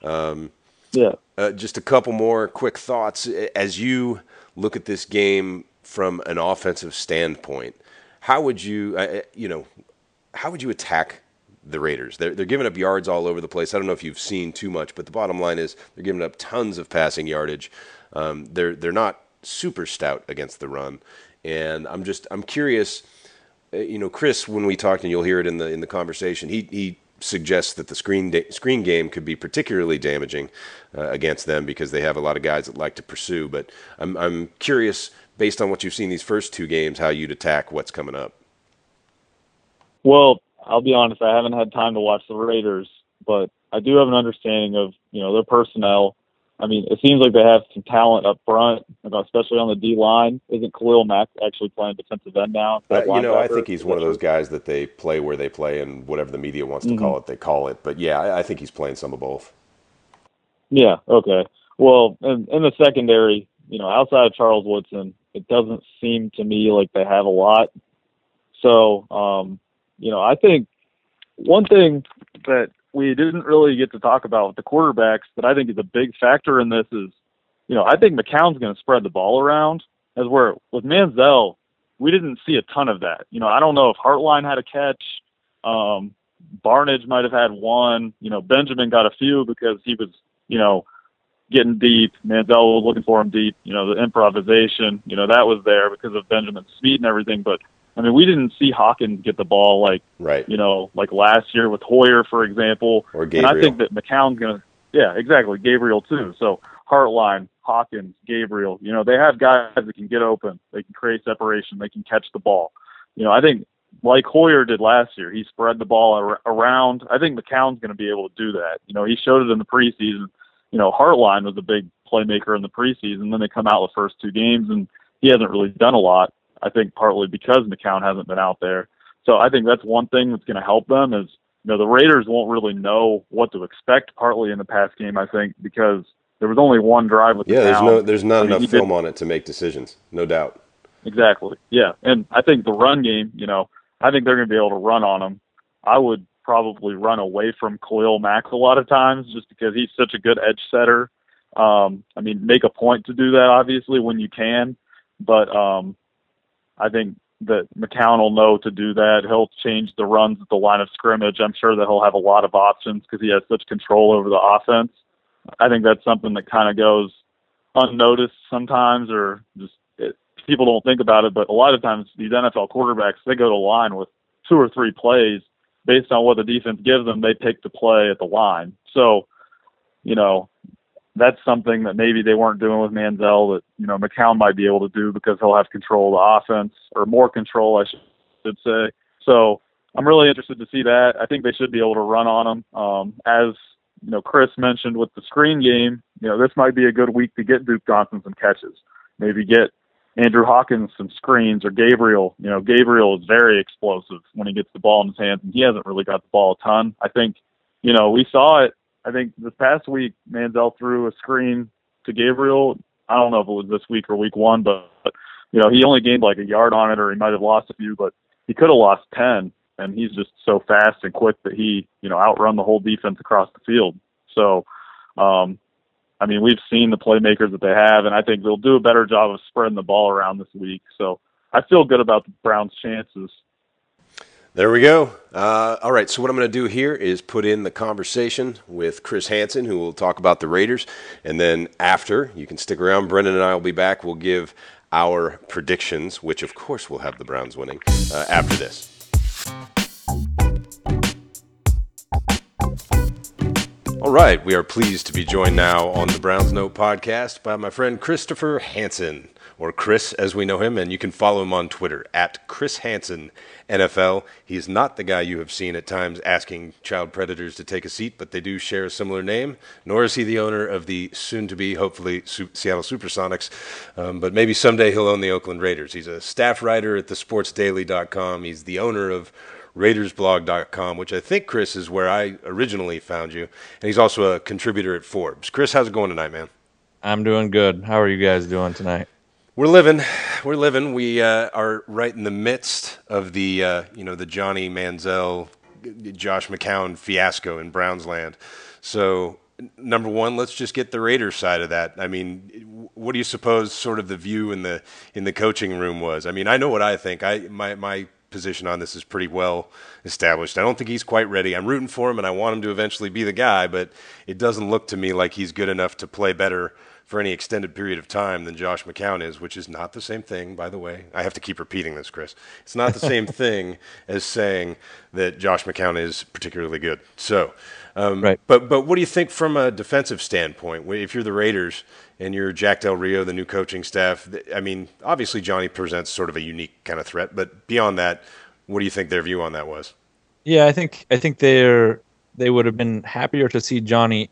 Um, yeah. Uh, just a couple more quick thoughts as you look at this game from an offensive standpoint. How would you, uh, uh, you know, how would you attack the Raiders? They're they're giving up yards all over the place. I don't know if you've seen too much, but the bottom line is they're giving up tons of passing yardage. Um, they're they're not super stout against the run, and I'm just I'm curious. Uh, you know, Chris, when we talked, and you'll hear it in the in the conversation, he he suggests that the screen da- screen game could be particularly damaging uh, against them because they have a lot of guys that like to pursue. But I'm I'm curious, based on what you've seen these first two games, how you'd attack what's coming up. Well, I'll be honest, I haven't had time to watch the Raiders, but I do have an understanding of you know their personnel I mean, it seems like they have some talent up front, especially on the D line. Isn't Khalil Mack actually playing defensive end now? Uh, you know, I think he's one of those guys that they play where they play, and whatever the media wants to mm-hmm. call it, they call it. But yeah, I, I, think he's playing some of both. Yeah. Okay. Well, in, in the secondary, you know, outside of Charles Woodson, it doesn't seem to me like they have a lot. So, um, you know, I think one thing that we didn't really get to talk about the quarterbacks that I think is a big factor in this is, you know, I think McCown's going to spread the ball around. As where with Manziel, we didn't see a ton of that. You know, I don't know if Hartline had a catch. Um, Barnidge might have had one. You know, Benjamin got a few because he was, you know, getting deep. Manziel was looking for him deep. You know, the improvisation, you know, that was there because of Benjamin's speed and everything. But I mean, we didn't see Hawkins get the ball like, right. you know, like last year with Hoyer, for example. Or Gabriel. And I think that McCown's going to, yeah, exactly, Gabriel too. So Hartline, Hawkins, Gabriel, you know, they have guys that can get open, they can create separation, they can catch the ball. You know, I think like Hoyer did last year, he spread the ball ar- around. I think McCown's going to be able to do that. You know, he showed it in the preseason. You know, Hartline was a big playmaker in the preseason. Then they come out the first two games, and he hasn't really done a lot. I think partly because McCown hasn't been out there. So I think that's one thing that's going to help them is, you know, the Raiders won't really know what to expect partly in the pass game, I think, because there was only one drive with the ball. yeah. The there's no there's not I mean, enough film did- on it to make decisions, no doubt. Exactly. Yeah, and I think the run game, you know, I think they're going to be able to run on him. I would probably run away from Khalil Mack a lot of times just because he's such a good edge setter. Um, I mean, make a point to do that obviously when you can, but um, I think that McCown will know to do that. He'll change the runs at the line of scrimmage. I'm sure that he'll have a lot of options because he has such control over the offense. I think that's something that kind of goes unnoticed sometimes, or just it, people don't think about it. But a lot of times, these NFL quarterbacks they go to line with two or three plays based on what the defense gives them. They pick the play at the line. So, you know, that's something that maybe they weren't doing with Manziel that you know McCown might be able to do because he'll have control of the offense or more control, I should, say. So I'm really interested to see that. I think they should be able to run on them. Um, as you know, Chris mentioned with the screen game, you know, this might be a good week to get Duke Johnson some catches. Maybe get Andrew Hawkins some screens or Gabriel. You know, Gabriel is very explosive when he gets the ball in his hands, and he hasn't really got the ball a ton. I think, you know, we saw it. I think this past week, Manziel threw a screen to Gabriel. I don't know if it was this week or week one, but, but you know, he only gained like a yard on it, or he might have lost a few, but he could have lost ten. And he's just so fast and quick that he, you know, outrun the whole defense across the field. So, um, I mean, we've seen the playmakers that they have, and I think they'll do a better job of spreading the ball around this week. So I feel good about the Browns' chances. There we go. Uh, all right, so what I'm going to do here is put in the conversation with Chris Hansen, who will talk about the Raiders. And then after, you can stick around. Brendan and I will be back. We'll give our predictions, which of course we'll have the Browns winning, uh, after this. All right, we are pleased to be joined now on the Browns Note podcast by my friend Christopher Hansen, or Chris as we know him, and you can follow him on Twitter at Chris Hansen NFL. He is not the guy you have seen at times asking child predators to take a seat, but they do share a similar name. Nor is he the owner of the soon-to-be, hopefully, Su- Seattle SuperSonics, um, but maybe someday he'll own the Oakland Raiders. He's a staff writer at thesportsdaily.com. He's the owner of RaidersBlog.com, which I think, Chris, is where I originally found you. And he's also a contributor at Forbes. Chris, how's it going tonight, man? I'm doing good. How are you guys doing tonight? We're living. We're living. We uh, are right in the midst of the, uh, you know, the Johnny Manziel, Josh McCown fiasco in Browns land. So, number one, let's just get the Raiders side of that. I mean, what do you suppose sort of the view in the in the coaching room was? I mean, I know what I think. I my my position on this is pretty well established. I don't think he's quite ready. I'm rooting for him and I want him to eventually be the guy, but it doesn't look to me like he's good enough to play better for any extended period of time than Josh McCown is, which is not the same thing, by the way. I have to keep repeating this, Chris. It's not the same thing as saying that Josh McCown is particularly good. So, um, Right. but but what do you think from a defensive standpoint? If you're the Raiders and you're Jack Del Rio, the new coaching staff, I mean, obviously Johnny presents sort of a unique kind of threat, but beyond that, what do you think their view on that was? Yeah, I think I think they're they would have been happier to see Johnny.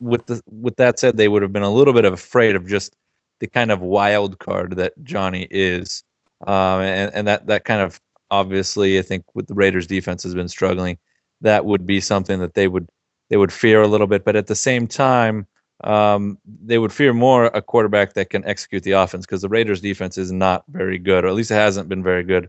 With the with that said, they would have been a little bit afraid of just the kind of wild card that Johnny is, um, and and that that kind of obviously I think with the Raiders defense has been struggling, that would be something that they would they would fear a little bit. But at the same time, um, they would fear more a quarterback that can execute the offense because the Raiders defense is not very good, or at least it hasn't been very good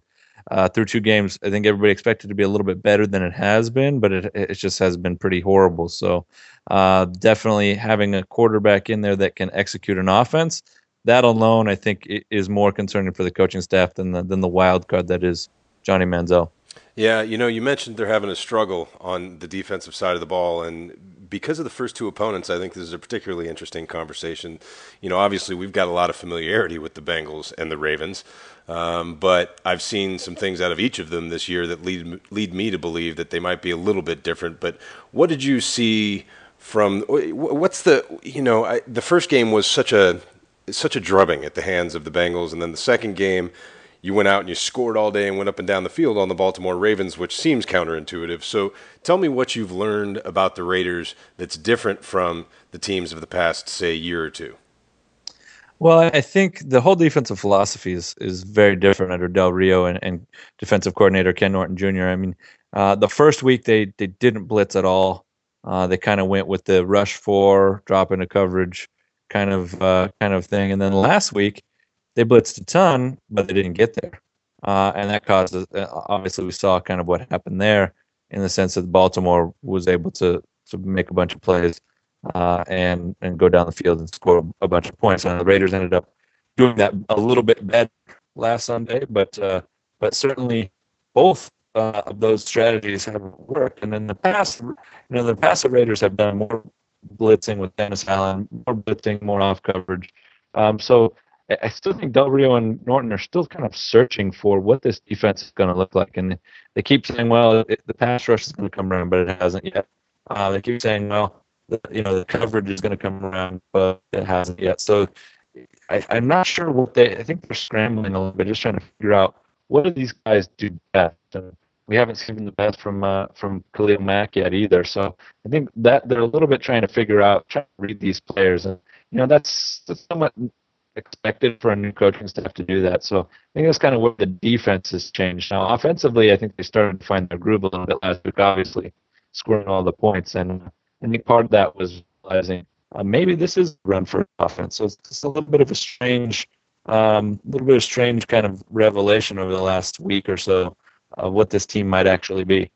uh, through two games. I think everybody expected to be a little bit better than it has been, but it it just has been pretty horrible. So uh, definitely having a quarterback in there that can execute an offense, that alone I think is more concerning for the coaching staff than the than the wild card that is Johnny Manziel. Yeah, you know, you mentioned they're having a struggle on the defensive side of the ball, and because of the first two opponents, I think this is a particularly interesting conversation. You know, obviously we've got a lot of familiarity with the Bengals and the Ravens, um, but I've seen some things out of each of them this year that lead lead me to believe that they might be a little bit different. But what did you see from? What's the? You know, I, the first game was such a such a drubbing at the hands of the Bengals, and then the second game you went out and you scored all day and went up and down the field on the Baltimore Ravens, which seems counterintuitive. So tell me what you've learned about the Raiders that's different from the teams of the past, say, year or two. Well, I think the whole defensive philosophy is is very different under Del Rio and, and defensive coordinator Ken Norton Jr. I mean, uh, the first week they they didn't blitz at all. Uh, they kind of went with the rush four, drop into coverage, kind of uh, kind of thing. And then last week they blitzed a ton, but they didn't get there, uh, and that caused. Uh, obviously, we saw kind of what happened there in the sense that Baltimore was able to to make a bunch of plays uh, and and go down the field and score a bunch of points. And the Raiders ended up doing that a little bit better last Sunday, but uh, but certainly both uh, of those strategies have worked. And in the past, you know, the past the Raiders have done more blitzing with Dennis Allen, more blitzing, more off coverage. Um, so I still think Del Rio and Norton are still kind of searching for what this defense is going to look like, and they keep saying, "Well, it, the pass rush is going to come around," but it hasn't yet. Uh, they keep saying, "Well, the, you know, the coverage is going to come around," but it hasn't yet. So I, am not sure what they. I think they're scrambling a little bit, just trying to figure out what do these guys do best. And we haven't seen the best from uh, from Khalil Mack yet either. So I think that they're a little bit trying to figure out, trying to read these players, and you know that's, that's somewhat expected for a new coaching staff to do that. So I think that's kind of where the defense has changed. Now offensively, I think they started to find their groove a little bit last week. Obviously, scoring all the points, and I think part of that was realizing uh, maybe this is run for offense. So it's just a little bit of a strange, um, little bit of strange kind of revelation over the last week or so of what this team might actually be.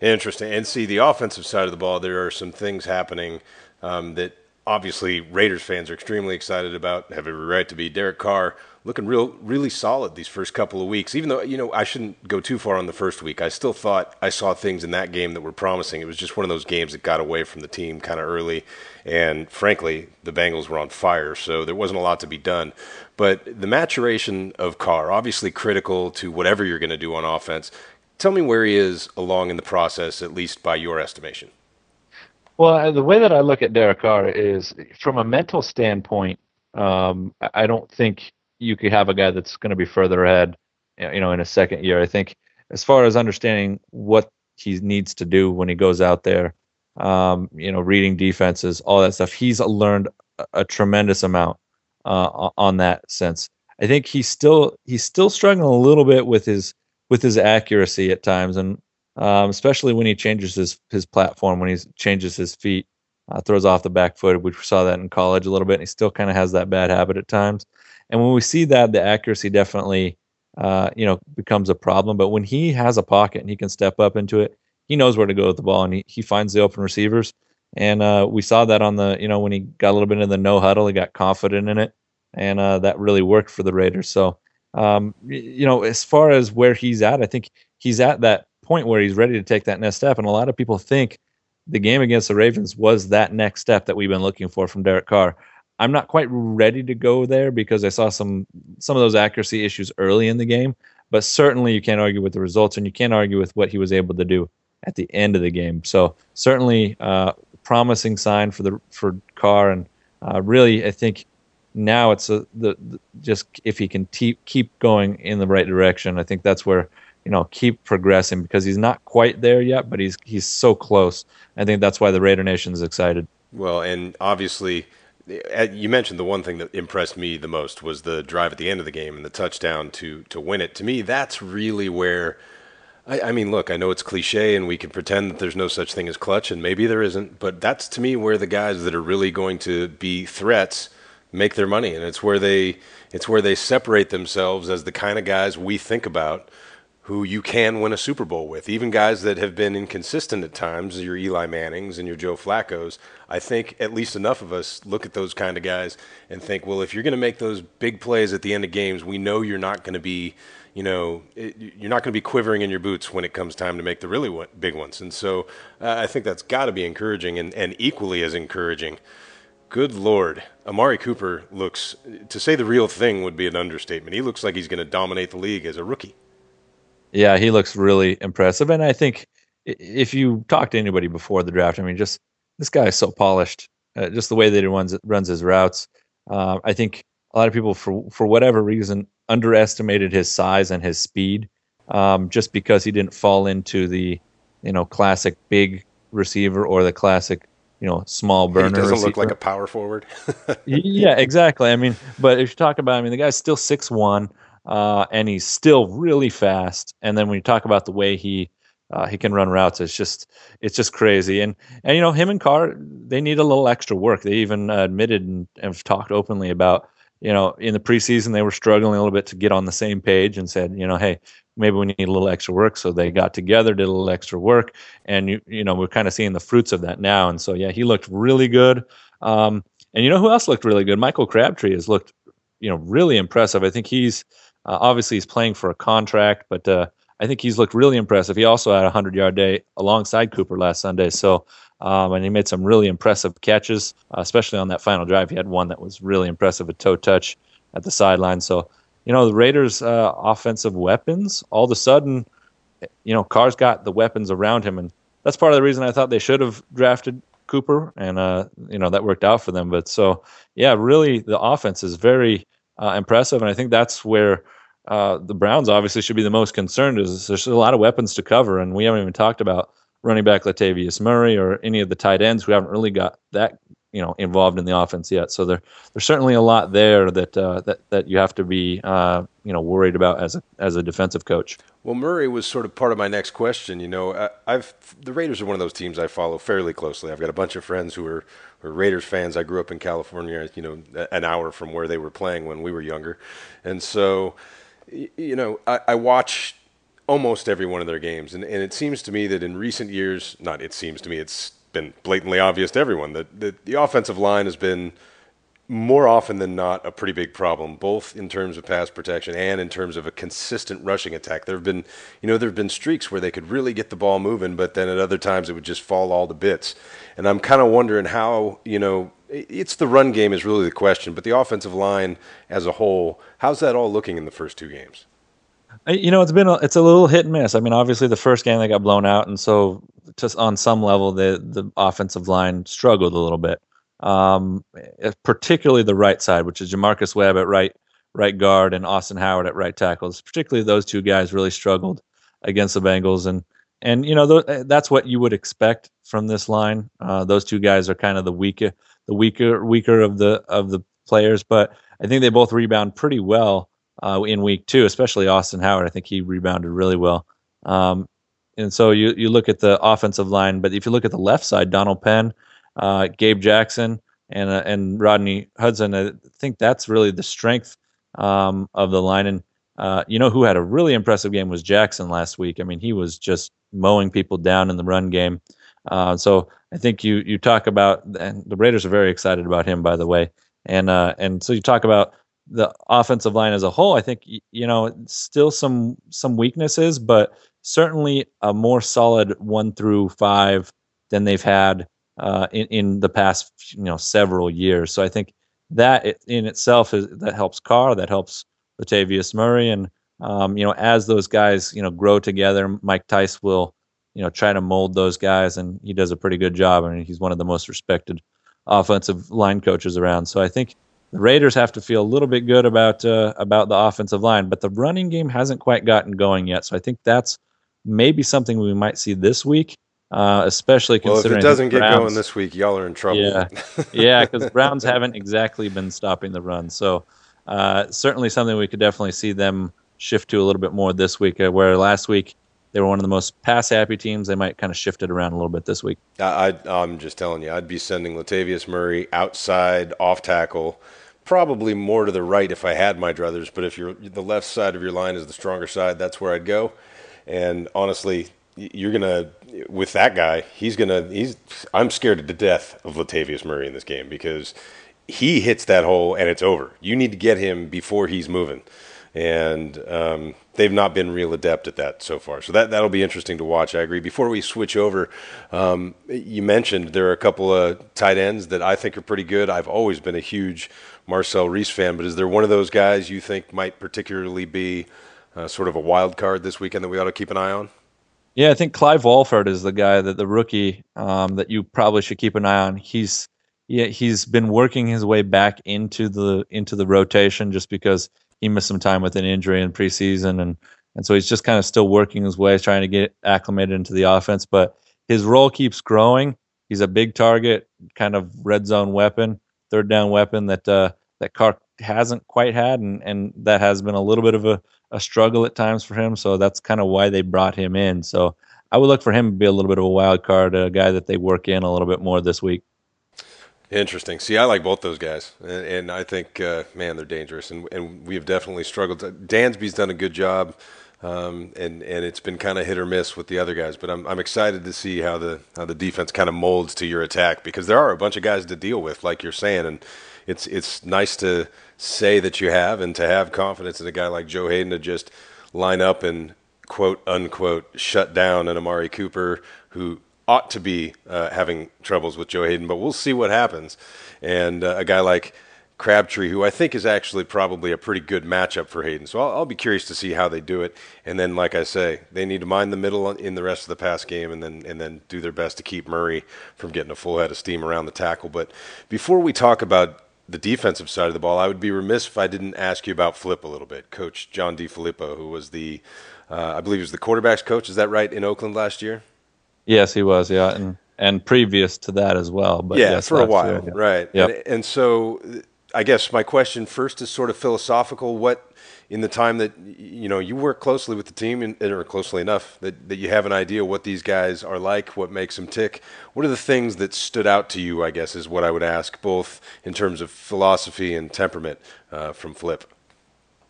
Interesting. And see, the offensive side of the ball, there are some things happening um, that obviously Raiders fans are extremely excited about, have every right to be. Derek Carr looking real, really solid these first couple of weeks. Even though you know I shouldn't go too far on the first week, I still thought I saw things in that game that were promising. It was just one of those games that got away from the team kind of early, and frankly, the Bengals were on fire, so there wasn't a lot to be done. But the maturation of Carr, obviously critical to whatever you're going to do on offense. Tell me where he is along in the process, at least by your estimation. Well, the way that I look at Derek Carr is from a mental standpoint. Um, I don't think you could have a guy that's going to be further ahead, you know, in a second year. I think as far as understanding what he needs to do when he goes out there, um, you know, reading defenses, all that stuff, he's learned a, tremendous amount uh, on that sense. I think he's still he's still struggling a little bit with his with his accuracy at times, and um, especially when he changes his his platform, when he changes his feet, uh, throws off the back foot. We saw that in college a little bit. And he still kind of has that bad habit at times. And when we see that, the accuracy definitely, uh, you know, becomes a problem. But when he has a pocket and he can step up into it, he knows where to go with the ball and he, he finds the open receivers. And uh, we saw that on the, you know, when he got a little bit in the no huddle, he got confident in it, and uh, that really worked for the Raiders. So, um, you know, as far as where he's at, I think he's at that point where he's ready to take that next step. And a lot of people think the game against the Ravens was that next step that we've been looking for from Derek Carr. I'm not quite ready to go there because I saw some some of those accuracy issues early in the game, but certainly you can't argue with the results and you can't argue with what he was able to do at the end of the game. So certainly uh, promising sign for the for Carr and uh, really I think now it's a, the, the just if he can keep keep going in the right direction, I think that's where you know keep progressing because he's not quite there yet, but he's he's so close. I think that's why the Raider Nation is excited. Well, and obviously, eh, you mentioned the one thing that impressed me the most was the drive at the end of the game and the touchdown to to win it. To me, that's really where. I, I mean, look, I know it's cliche, and we can pretend that there's no such thing as clutch, and maybe there isn't. But that's to me where the guys that are really going to be threats make their money, and it's where they it's where they separate themselves as the kind of guys we think about who you can win a Super Bowl with. Even guys that have been inconsistent at times, your Eli Mannings and your Joe Flacco's. I think at least enough of us look at those kind of guys and think, well, if you're going to make those big plays at the end of games, we know you're not going to be, you know, you're not going to be quivering in your boots when it comes time to make the really big ones. And so uh, I think that's got to be encouraging and, and equally as encouraging. Good Lord. Amari Cooper looks, to say the real thing would be an understatement. He looks like he's going to dominate the league as a rookie. Yeah, he looks really impressive, and I think if you talk to anybody before the draft, I mean, just this guy is so polished. Uh, just the way that he runs runs his routes. Uh, I think a lot of people, for for whatever reason, underestimated his size and his speed, um, just because he didn't fall into the you know classic big receiver or the classic you know small burner. He doesn't receiver. look like a power forward. yeah, exactly. I mean, but if you talk about, I mean, the guy's still six one uh, and he's still really fast. And then when you talk about the way he Uh, he can run routes. It's just it's just crazy. And and you know him and Carr they need a little extra work. They even admitted and have talked openly about you know in the preseason they were struggling a little bit to get on the same page and said you know hey maybe we need a little extra work. So they got together, did a little extra work, and you you know we're kind of seeing the fruits of that now. And so yeah, he looked really good. Um, and you know who else looked really good? Michael Crabtree has looked you know really impressive. I think he's uh, obviously he's playing for a contract, but uh, I think he's looked really impressive. He also had a hundred yard day alongside Cooper last Sunday. So, um, and he made some really impressive catches, uh, especially on that final drive. He had one that was really impressive, a toe touch at the sideline. So, you know, the Raiders' uh, offensive weapons, all of a sudden, you know, Carr's got the weapons around him, and that's part of the reason I thought they should have drafted Cooper, and uh, you know that worked out for them. But so, yeah, really, the offense is very uh, impressive, and I think that's where uh, the Browns obviously should be the most concerned. Is there's a lot of weapons to cover, and we haven't even talked about running back Latavius Murray or any of the tight ends who haven't really got that you know involved in the offense yet. So there there's certainly a lot there that uh, that that you have to be uh, you know worried about as a as a defensive coach. Well, Murray was sort of part of my next question. You know, I've the Raiders are one of those teams I follow fairly closely. I've got a bunch of friends who are, who are Raiders fans. I grew up in California, you know, an hour from where they were playing when we were younger, and so you know, I, I watch almost every one of their games, and, and it seems to me that in recent years, not it seems to me, it's been blatantly obvious to everyone that, the offensive line has been more often than not a pretty big problem, both in terms of pass protection and in terms of a consistent rushing attack. There have been, you know, there have been streaks where they could really get the ball moving, but then at other times it would just fall all to bits. And I'm kind of wondering how, you know, it's the run game is really the question, but the offensive line as a whole, how's that all looking in the first two games? You know, it's been a, it's a little hit and miss. I mean, obviously the first game they got blown out, and so just on some level the the offensive line struggled a little bit, um, eh, particularly the right side, which is J'Marcus Webb at right right guard and Austin Howard at right tackles. Particularly those two guys really struggled against the Bengals, and and you know th- eh, that's what you would expect from this line. Uh, those two guys are kind of the weaker the weaker weaker of the of the players, but I think they both rebound pretty well uh, in week two, especially Austin Howard. I think he rebounded really well. Um, and so you you look at the offensive line, but if you look at the left side, Donald Penn, uh, Gabe Jackson, and uh, and Rodney Hudson, I think that's really the strength um, of the line. And uh, you know who had a really impressive game was Jackson last week. I mean, he was just mowing people down in the run game. Uh, so I think you you talk about, and the Raiders are very excited about him, by the way. And uh, and so you talk about the offensive line as a whole. I think you know still some some weaknesses, but certainly a more solid one through five than they've had uh, in in the past you know several years. So I think that in itself is that helps Carr, that helps Latavius Murray, and um, you know as those guys you know grow together, Mike Tice will you know, try to mold those guys, and he does a pretty good job. I mean, he's one of the most respected offensive line coaches around. So I think the Raiders have to feel a little bit good about uh, about the offensive line, but the running game hasn't quite gotten going yet. So I think that's maybe something we might see this week. Uh, especially considering well, if it doesn't get going this week, y'all are in trouble. Yeah, yeah, because Browns haven't exactly been stopping the run. So uh, certainly something we could definitely see them shift to a little bit more this week. Uh, where last week they were one of the most pass happy teams. They might kind of shift it around a little bit this week. I, am just telling you, I'd be sending Latavius Murray outside off tackle, probably more to the right if I had my druthers. But if you're the left side of your line is the stronger side, that's where I'd go. And honestly, you're gonna with that guy. He's gonna. He's. I'm scared to death of Latavius Murray in this game because he hits that hole and it's over. You need to get him before he's moving and um, they've not been real adept at that so far. So that that'll be interesting to watch. I agree. Before we switch over, um, you mentioned there are a couple of tight ends that I think are pretty good. I've always been a huge Marcel Reece fan, but is there one of those guys you think might particularly be uh, sort of a wild card this weekend that we ought to keep an eye on? Yeah, I think Clive Walford is the guy that the rookie um, that you probably should keep an eye on. He's yeah, he's been working his way back into the into the rotation just because he missed some time with an injury in preseason, and and so he's just kind of still working his way, trying to get acclimated into the offense. But his role keeps growing. He's a big target, kind of red zone weapon, third down weapon that uh, that Carr hasn't quite had, and and that has been a little bit of a, a struggle at times for him. So that's kind of why they brought him in. So I would look for him to be a little bit of a wild card, a guy that they work in a little bit more this week. Interesting. See, I like both those guys, and, and I think, uh, man, they're dangerous, and, and we have definitely struggled. Dansby's done a good job, um, and and it's been kind of hit or miss with the other guys. But I'm I'm excited to see how the how the defense kind of molds to your attack because there are a bunch of guys to deal with, like you're saying, and it's it's nice to say that you have and to have confidence in a guy like Joe Haden to just line up and quote unquote shut down an Amari Cooper who ought to be uh, having troubles with Joe Haden, but we'll see what happens. And uh, a guy like Crabtree, who I think is actually probably a pretty good matchup for Haden. So I'll, I'll, be curious to see how they do it. And then, like I say, they need to mind the middle in the rest of the pass game, and then and then do their best to keep Murray from getting a full head of steam around the tackle. But before we talk about the defensive side of the ball, I would be remiss if I didn't ask you about Flip a little bit. Coach John DeFilippo, who was the, uh, I believe he was the quarterbacks coach. Is that right in Oakland last year? Yes, he was. Yeah, and and previous to that as well. But yeah, yes, for a while, year, yeah. right? Yeah. And, and so, I guess my question first is sort of philosophical. What in the time that you know you work closely with the team and, or closely enough that, that you have an idea what these guys are like, what makes them tick. What are the things that stood out to you? I guess is what I would ask, both in terms of philosophy and temperament uh, from Flip.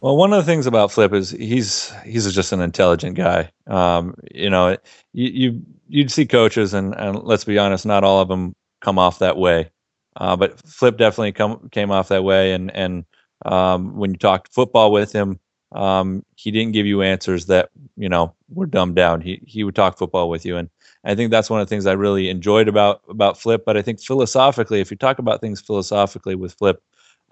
Well, one of the things about Flip is he's he's just an intelligent guy. Um, you know, you, you you'd see coaches, and, and let's be honest, not all of them come off that way. Uh, but Flip definitely come came off that way, and and um, when you talked football with him, um, he didn't give you answers that you know were dumbed down. He he would talk football with you, and I think that's one of the things I really enjoyed about about Flip. But I think philosophically, if you talk about things philosophically with Flip,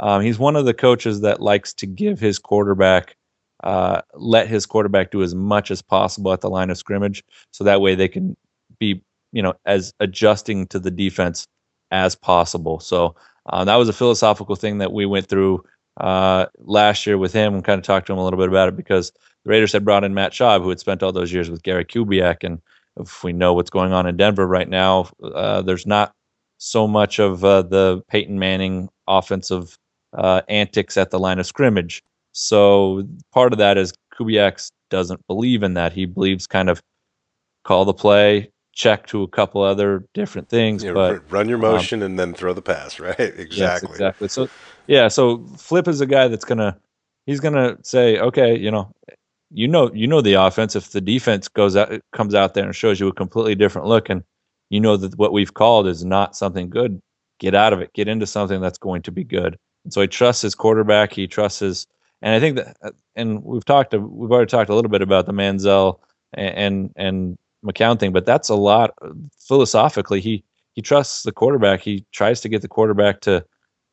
um, he's one of the coaches that likes to give his quarterback, uh, let his quarterback do as much as possible at the line of scrimmage, so that way they can be, you know, as adjusting to the defense as possible. So uh, that was a philosophical thing that we went through uh, last year with him and kind of talked to him a little bit about it because the Raiders had brought in Matt Schaub, who had spent all those years with Gary Kubiak, and if we know what's going on in Denver right now, uh, there's not so much of uh, the Peyton Manning offensive uh, antics at the line of scrimmage. So part of that is Kubiak doesn't believe in that. He believes kind of call the play, check to a couple other different things. Yeah, but run your um, motion um, and then throw the pass, right? Exactly. Yes, exactly. So yeah, so Flip is a guy that's gonna he's gonna say, okay, you know, you know, you know the offense. If the defense goes out, comes out there and shows you a completely different look, and you know that what we've called is not something good, get out of it. Get into something that's going to be good. And so he trusts his quarterback. He trusts his, and I think that, uh, and we've talked, we've already talked a little bit about the Manziel and and McCown thing, but that's a lot philosophically. He he trusts the quarterback. He tries to get the quarterback to,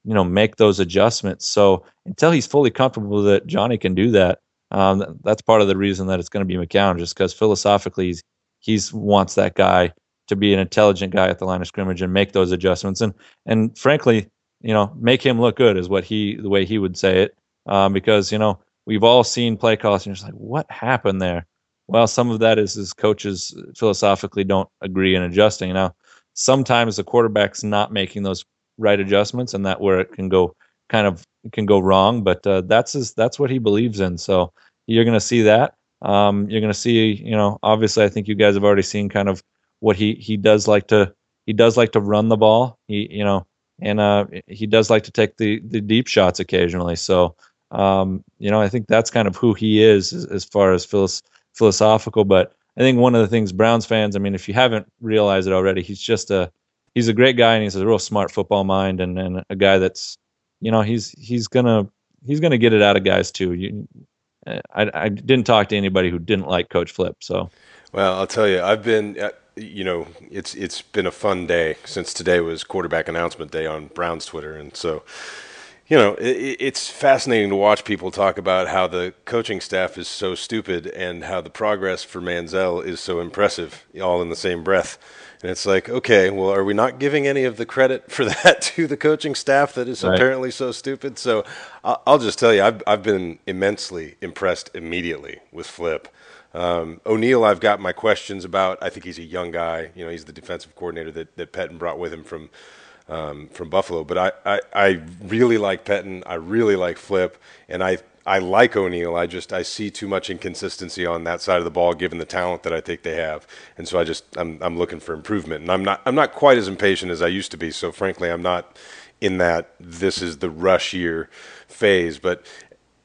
you know, make those adjustments. So until he's fully comfortable that Johnny can do that, um, that's part of the reason that it's going to be McCown, just because philosophically he's, he's wants that guy to be an intelligent guy at the line of scrimmage and make those adjustments. And and frankly, you know, make him look good is what he the way he would say it. Um, because you know we've all seen play calls and you're just like, what happened there? Well, some of that is his coaches philosophically don't agree in adjusting. Now, sometimes the quarterback's not making those right adjustments, and that where it can go kind of can go wrong. But uh, that's his, that's what he believes in. So you're going to see that. Um, you're going to see, you know, obviously, I think you guys have already seen kind of what he he does like to he does like to run the ball. He you know, and uh, he does like to take the the deep shots occasionally. So um, you know, I think that's kind of who he is as, as far as Phyllis philosophical, but I think one of the things Browns fans, I mean, if you haven't realized it already, he's just a he's a great guy and he's a real smart football mind and, and a guy that's you know he's he's gonna he's gonna get it out of guys too. You, I I didn't talk to anybody who didn't like Coach Flip. So, well, I'll tell you, I've been uh, you know it's it's been a fun day since today was quarterback announcement day on Browns Twitter, and so you know, it, it's fascinating to watch people talk about how the coaching staff is so stupid and how the progress for Manziel is so impressive, all in the same breath. And it's like, okay, well, are we not giving any of the credit for that to the coaching staff that is right. apparently so stupid? So I'll just tell you, I've, I've been immensely impressed immediately with Flip. Um, O'Neil, I've got my questions about. I think he's a young guy. You know, he's the defensive coordinator that, that Pettine brought with him from um, from Buffalo. But I, I, I, really like Pettine. I really like Flip, and I I like O'Neil. I just I see too much inconsistency on that side of the ball, given the talent that I think they have, and so I just I'm I'm looking for improvement, and I'm not I'm not quite as impatient as I used to be. So frankly, I'm not in that this is the rush year phase, but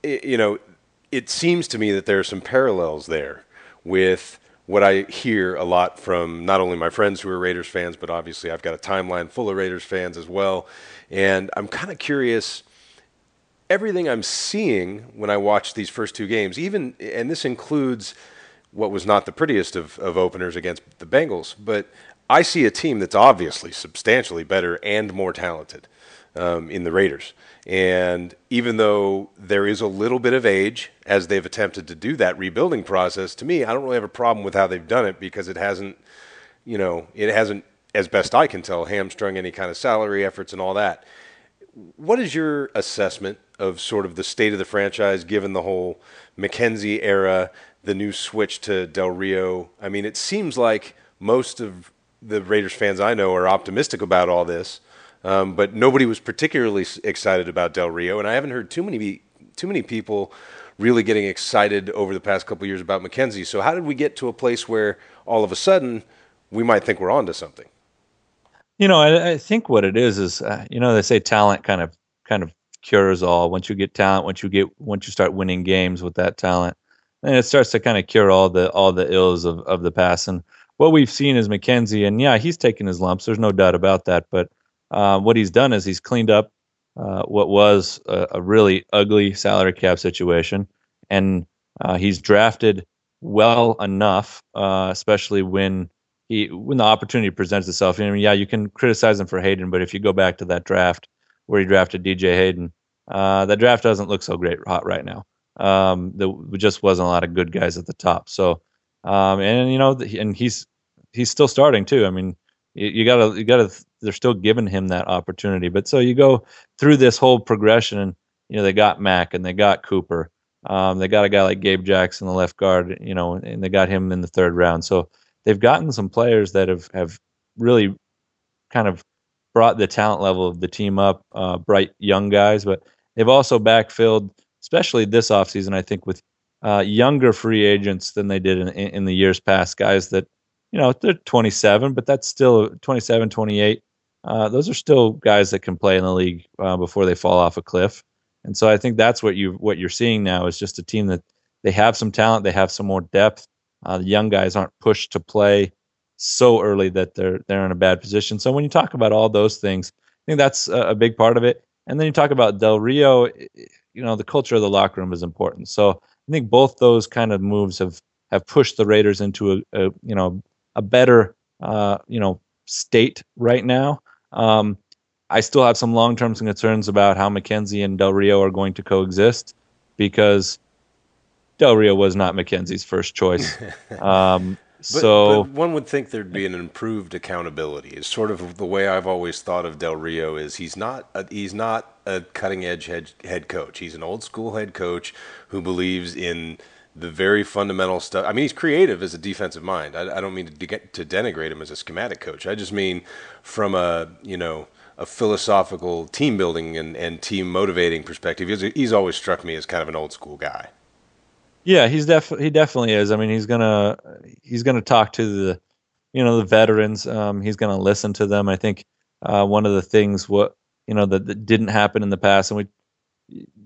it, you know, it seems to me that there are some parallels there with what I hear a lot from not only my friends who are Raiders fans, but obviously I've got a timeline full of Raiders fans as well, and I'm kind of curious everything I'm seeing when I watch these first two games, even, and this includes what was not the prettiest of, of openers against the Bengals, but I see a team that's obviously substantially better and more talented um, in the Raiders. And even though there is a little bit of age as they've attempted to do that rebuilding process, to me, I don't really have a problem with how they've done it because it hasn't, you know, it hasn't, as best I can tell, hamstrung any kind of salary efforts and all that. What is your assessment of sort of the state of the franchise given the whole McKenzie era, the new switch to Del Rio? I mean, it seems like most of the Raiders fans I know are optimistic about all this, um, but nobody was particularly excited about Del Rio, and I haven't heard too many too many people really getting excited over the past couple years about McKenzie. So how did we get to a place where all of a sudden we might think we're onto something? You know, I, I think what it is is, uh, you know, they say talent kind of kind of cures all. Once you get talent, once you get once you start winning games with that talent, and it starts to kind of cure all the all the ills of of the past. And what we've seen is McKenzie, and yeah, he's taken his lumps. There's no doubt about that. But uh, what he's done is he's cleaned up uh, what was a, a, really ugly salary cap situation, and uh, he's drafted well enough, uh, especially when he when the opportunity presents itself. I mean, yeah, you can criticize him for Hayden, but if you go back to that draft where he drafted DJ Hayden, uh, that draft doesn't look so great hot right now. Um, there just wasn't a lot of good guys at the top. So, um, and you know, and he's he's still starting too. I mean, you, you gotta you gotta they're still giving him that opportunity. But so you go through this whole progression, and you know they got Mack and they got Cooper. Um, they got a guy like Gabe Jackson, the left guard, you know, and they got him in the third round. So they've gotten some players that have have really kind of brought the talent level of the team up, uh, bright young guys, but they've also backfilled, especially this offseason, I think, with uh, younger free agents than they did in, in the years past. Guys that, you know, they're 27, but that's still 27, 28. Uh, those are still guys that can play in the league uh, before they fall off a cliff. And so I think that's what you what you're seeing now is just a team that they have some talent, they have some more depth. Uh, the young guys aren't pushed to play so early that they're they're in a bad position. So when you talk about all those things, I think that's a, a big part of it. And then you talk about Del Rio, you know, the culture of the locker room is important. So I think both those kind of moves have have pushed the Raiders into a, a you know a better uh, you know state right now. Um, I still have some long term concerns about how McKenzie and Del Rio are going to coexist because Del Rio was not McKenzie's first choice. Um, but, so but one would think there'd be an improved accountability. It's sort of the way I've always thought of Del Rio. Is he's not a, he's not a cutting edge head, head coach. He's an old school head coach who believes in the very fundamental stuff. I mean, he's creative as a defensive mind. I, I don't mean to, get, to denigrate him as a schematic coach. I just mean from a you know a philosophical team building and, and team motivating perspective. He's, he's always struck me as kind of an old school guy. Yeah, he's definitely he definitely is. I mean, he's gonna he's gonna talk to the you know the veterans. Um, he's gonna listen to them. I think uh, one of the things what you know that, that didn't happen in the past, and we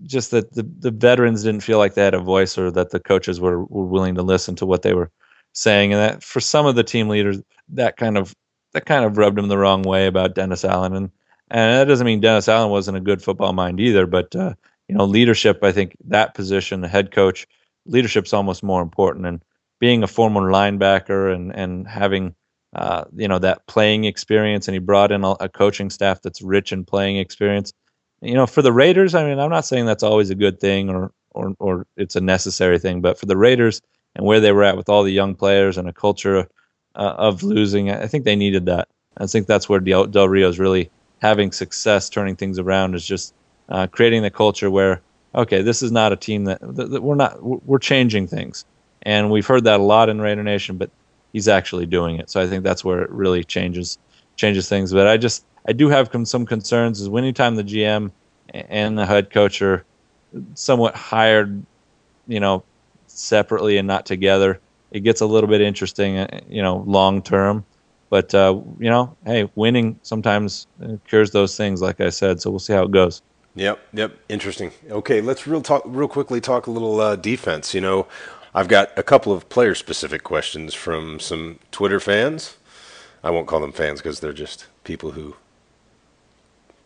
just that the, the veterans didn't feel like they had a voice or that the coaches were, were willing to listen to what they were saying and that for some of the team leaders that kind of that kind of rubbed them the wrong way about Dennis Allen and and that doesn't mean Dennis Allen wasn't a good football mind either but uh, you know leadership I think that position the head coach leadership's almost more important. And being a former linebacker and and having uh, you know that playing experience, and he brought in a, a, coaching staff that's rich in playing experience. You know, for the Raiders, I mean, I'm not saying that's always a good thing or or or it's a necessary thing, but for the Raiders and where they were at with all the young players and a culture uh, of losing, I think they needed that. I think that's where Del, Del Rio is really having success, turning things around, is just uh, creating the culture where okay, this is not a team that, that, that, we're not we're changing things, and we've heard that a lot in Raider Nation, but he's actually doing it. So I think that's where it really changes changes things. But I just I do have some concerns is anytime the GM and the head coach are somewhat hired, you know, separately and not together, it gets a little bit interesting, uh, you know, long term. But uh, you know, hey, winning sometimes uh, cures those things, like I said. So we'll see how it goes. Yep, yep, interesting. Okay, let's real talk real quickly talk a little uh, defense. You know, I've got a couple of player specific questions from some Twitter fans. I won't call them fans because they're just people who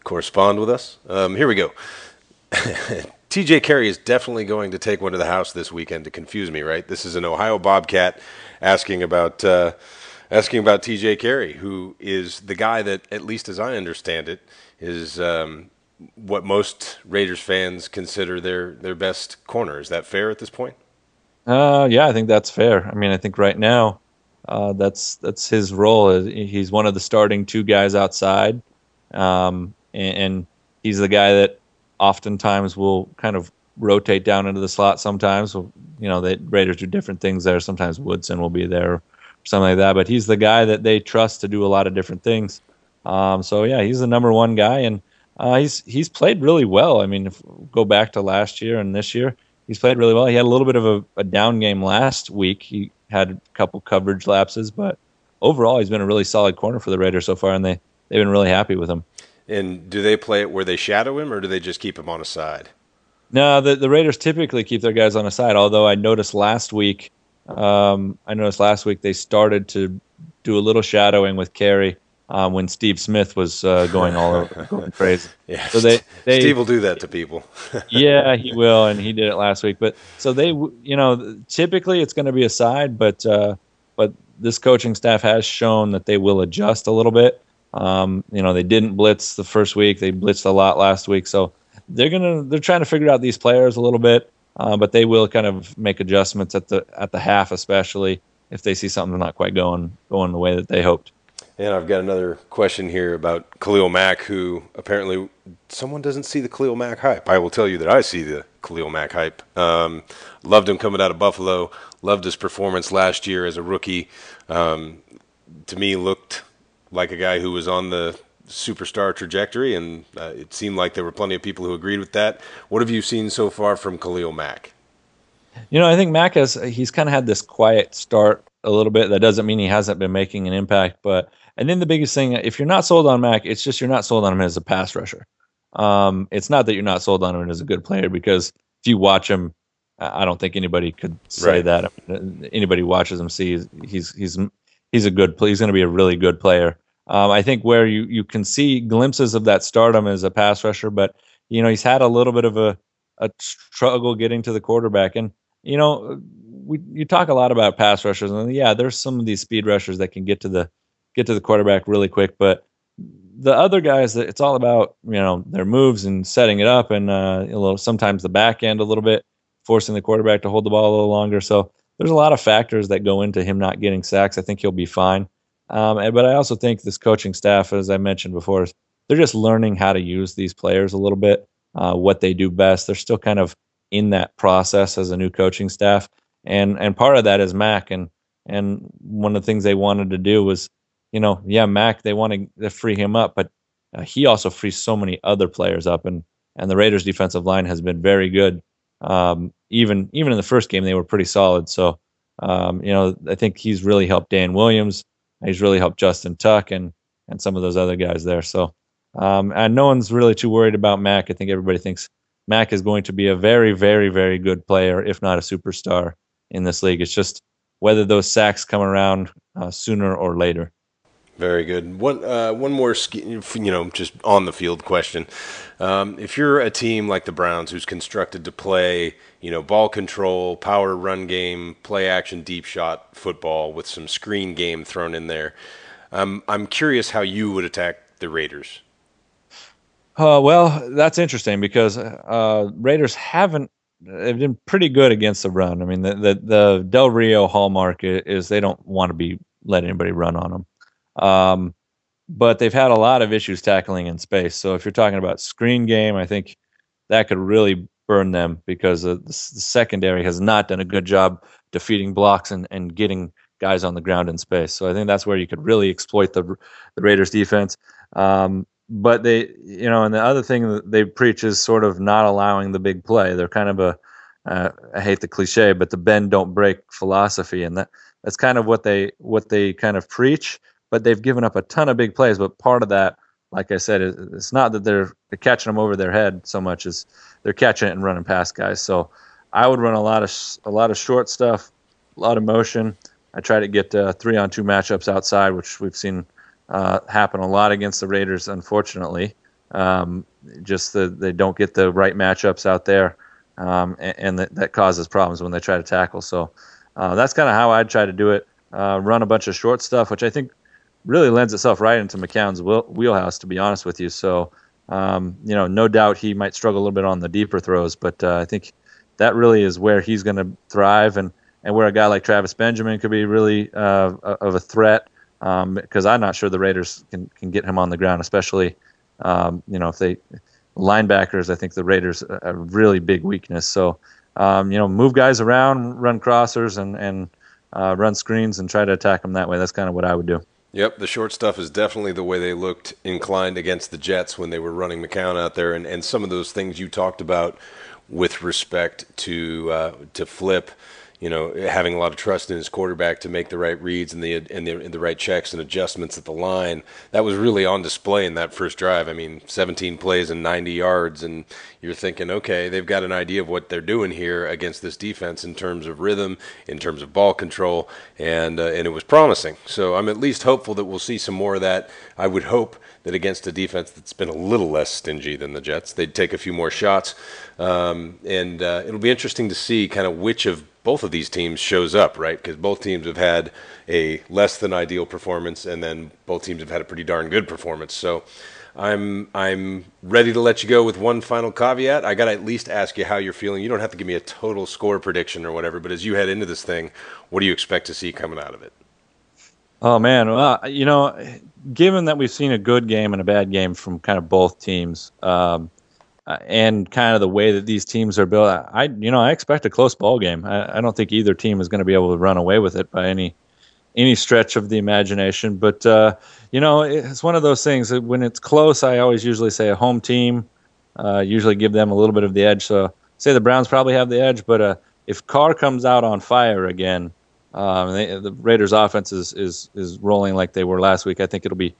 correspond with us. Um, here we go. TJ Carrie is definitely going to take one to the house this weekend to confuse me, right? This is an Ohio Bobcat asking about uh, asking about TJ Carrie, who is the guy that, at least as I understand it, is um, what most Raiders fans consider their their best corner. Is that fair at this point? Uh, yeah, I think that's fair. I mean, I think right now, uh, that's that's his role. He's one of the starting two guys outside, um, and, and he's the guy that oftentimes will kind of rotate down into the slot. Sometimes, you know, the Raiders do different things there. Sometimes Woodson will be there, or something like that. But he's the guy that they trust to do a lot of different things. Um, so yeah, he's the number one guy, and uh, he's he's played really well. I mean, if go back to last year and this year, he's played really well. He had a little bit of a, a down game last week. He had a couple coverage lapses, but overall, he's been a really solid corner for the Raiders so far, and they they've been really happy with him. And do they play it where they shadow him, or do they just keep him on a side? No, the the Raiders typically keep their guys on a side. Although I noticed last week, um, I noticed last week they started to do a little shadowing with Carrie um, when Steve Smith was uh, going all over, going crazy. Yeah, so they, they Steve will do that to people. yeah, he will, and he did it last week. But so they, you know, typically it's going to be a side, but uh, but this coaching staff has shown that they will adjust a little bit. Um, you know, they didn't blitz the first week; they blitzed a lot last week, so they're gonna they're trying to figure out these players a little bit. Uh, but they will kind of make adjustments at the at the half, especially if they see something not quite going going the way that they hoped. And I've got another question here about Khalil Mack, who apparently someone doesn't see the Khalil Mack hype. I will tell you that I see the Khalil Mack hype. Um, loved him coming out of Buffalo. Loved his performance last year as a rookie. Um, to me, looked like a guy who was on the superstar trajectory, and uh, it seemed like there were plenty of people who agreed with that. What have you seen so far from Khalil Mack? You know, I think Mack has he's kind of had this quiet start a little bit. That doesn't mean he hasn't been making an impact, but and then the biggest thing, if you're not sold on Mack, it's just you're not sold on him as a pass rusher. Um, it's not that you're not sold on him as a good player because if you watch him, I don't think anybody could say right. that. Anybody watches him sees he's he's he's a good He's going to be a really good player. Um, I think where you you can see glimpses of that stardom as a pass rusher, but you know he's had a little bit of a a struggle getting to the quarterback, and you know we you talk a lot about pass rushers, and yeah, there's some of these speed rushers that can get to the get to the quarterback really quick. But the other guys, it's all about you know their moves and setting it up, and uh, you sometimes the back end a little bit, forcing the quarterback to hold the ball a little longer. So there's a lot of factors that go into him not getting sacks. I think he'll be fine. Um, and, but I also think this coaching staff, as I mentioned before, they're just learning how to use these players a little bit, uh, what they do best. They're still kind of in that process as a new coaching staff, and and part of that is Mack. And and one of the things they wanted to do was you know, yeah, Mack, they want to free him up, but uh, he also frees so many other players up, and and the Raiders' defensive line has been very good. Um, even even in the first game, they were pretty solid. So, um, you know, I think he's really helped Dan Williams. He's really helped Justin Tuck and and some of those other guys there. So, um, and no one's really too worried about Mack. I think everybody thinks Mack is going to be a very, very, very good player, if not a superstar in this league. It's just whether those sacks come around uh, sooner or later. Very good. One uh, one more, you know, just on the field question. Um, if you're a team like the Browns, who's constructed to play, you know, ball control, power run game, play action, deep shot football with some screen game thrown in there, um, I'm curious how you would attack the Raiders. Uh, well, that's interesting because uh, Raiders haven't they've been pretty good against the run. I mean, the the, the Del Rio hallmark is they don't want to be let anybody run on them. Um, but they've had a lot of issues tackling in space. So if you're talking about screen game, I think that could really burn them because the, the secondary has not done a good job defeating blocks and, and getting guys on the ground in space. So I think that's where you could really exploit the the Raiders defense. Um, but they, you know, and the other thing that they preach is sort of not allowing the big play. They're kind of a, uh, I hate the cliche, but the bend don't break philosophy, and that that's kind of what they what they kind of preach. But they've given up a ton of big plays. But part of that, like I said, it's not that they're, catching them over their head so much as they're catching it and running past guys. So I would run a lot of a lot of short stuff, a lot of motion. I try to get uh, three on two matchups outside, which we've seen uh, happen a lot against the Raiders, unfortunately. Um, just the, they don't get the right matchups out there, um, and, and that, that, causes problems when they try to tackle. So uh, that's kind of how I'd try to do it. Uh, run a bunch of short stuff, which I think really lends itself right into McCown's wheelhouse, to be honest with you. So, um, you know, no doubt he might struggle a little bit on the deeper throws, but uh, I think that really is where he's going to thrive and, and where a guy like Travis Benjamin could be really uh, of a threat because um, I'm not sure the Raiders can, can get him on the ground, especially um, you know if they linebackers. I think the Raiders a really big weakness. So um, you know move guys around, run crossers, and and uh, run screens and try to attack them that way. That's kind of what I would do. Yep, the short stuff is definitely the way they looked inclined against the Jets when they were running McCown out there, and, and some of those things you talked about with respect to uh, to flip you know, having a lot of trust in his quarterback to make the right reads and the and the, and the right checks and adjustments at the line. That was really on display in that first drive. I mean, 17 plays and 90 yards, and you're thinking, okay, they've got an idea of what they're doing here against this defense in terms of rhythm, in terms of ball control, and uh, and it was promising. So I'm at least hopeful that we'll see some more of that. I would hope that against a defense that's been a little less stingy than the Jets, they'd take a few more shots, um, and uh, it'll be interesting to see kind of which of both of these teams shows up, right? Because both teams have had a less than ideal performance, and then both teams have had a pretty darn good performance. So I'm I'm ready to let you go with one final caveat. I got to at least ask you how you're feeling. You don't have to give me a total score prediction or whatever, but as you head into this thing, what do you expect to see coming out of it? Oh man, well, you know, given that we've seen a good game and a bad game from kind of both teams. Um, uh, and kind of the way that these teams are built, I you know I expect a close ball game. I, I don't think either team is going to be able to run away with it by any any stretch of the imagination. But uh, you know, it's one of those things that when it's close, I always usually say a home team. Uh, usually give them a little bit of the edge. So say the Browns probably have the edge, but uh, if Carr comes out on fire again, um, they, the Raiders' offense is, is is rolling like they were last week. I think it'll be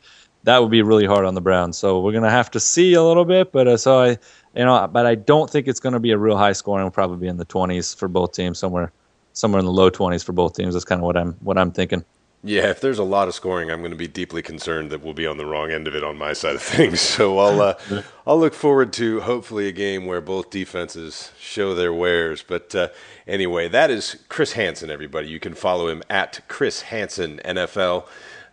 that would be really hard on the Browns. So we're gonna have to see a little bit, but uh, so I, you know, but I don't think it's gonna be a real high scoring. It'll probably be in the 20s for both teams, somewhere, somewhere in the low 20s for both teams. That's kind of what I'm what I'm thinking. Yeah, if there's a lot of scoring, I'm going to be deeply concerned that we'll be on the wrong end of it on my side of things. So I'll uh, I'll look forward to hopefully a game where both defenses show their wares. But uh, anyway, that is Chris Hansen. Everybody, you can follow him at Chris Hansen NFL.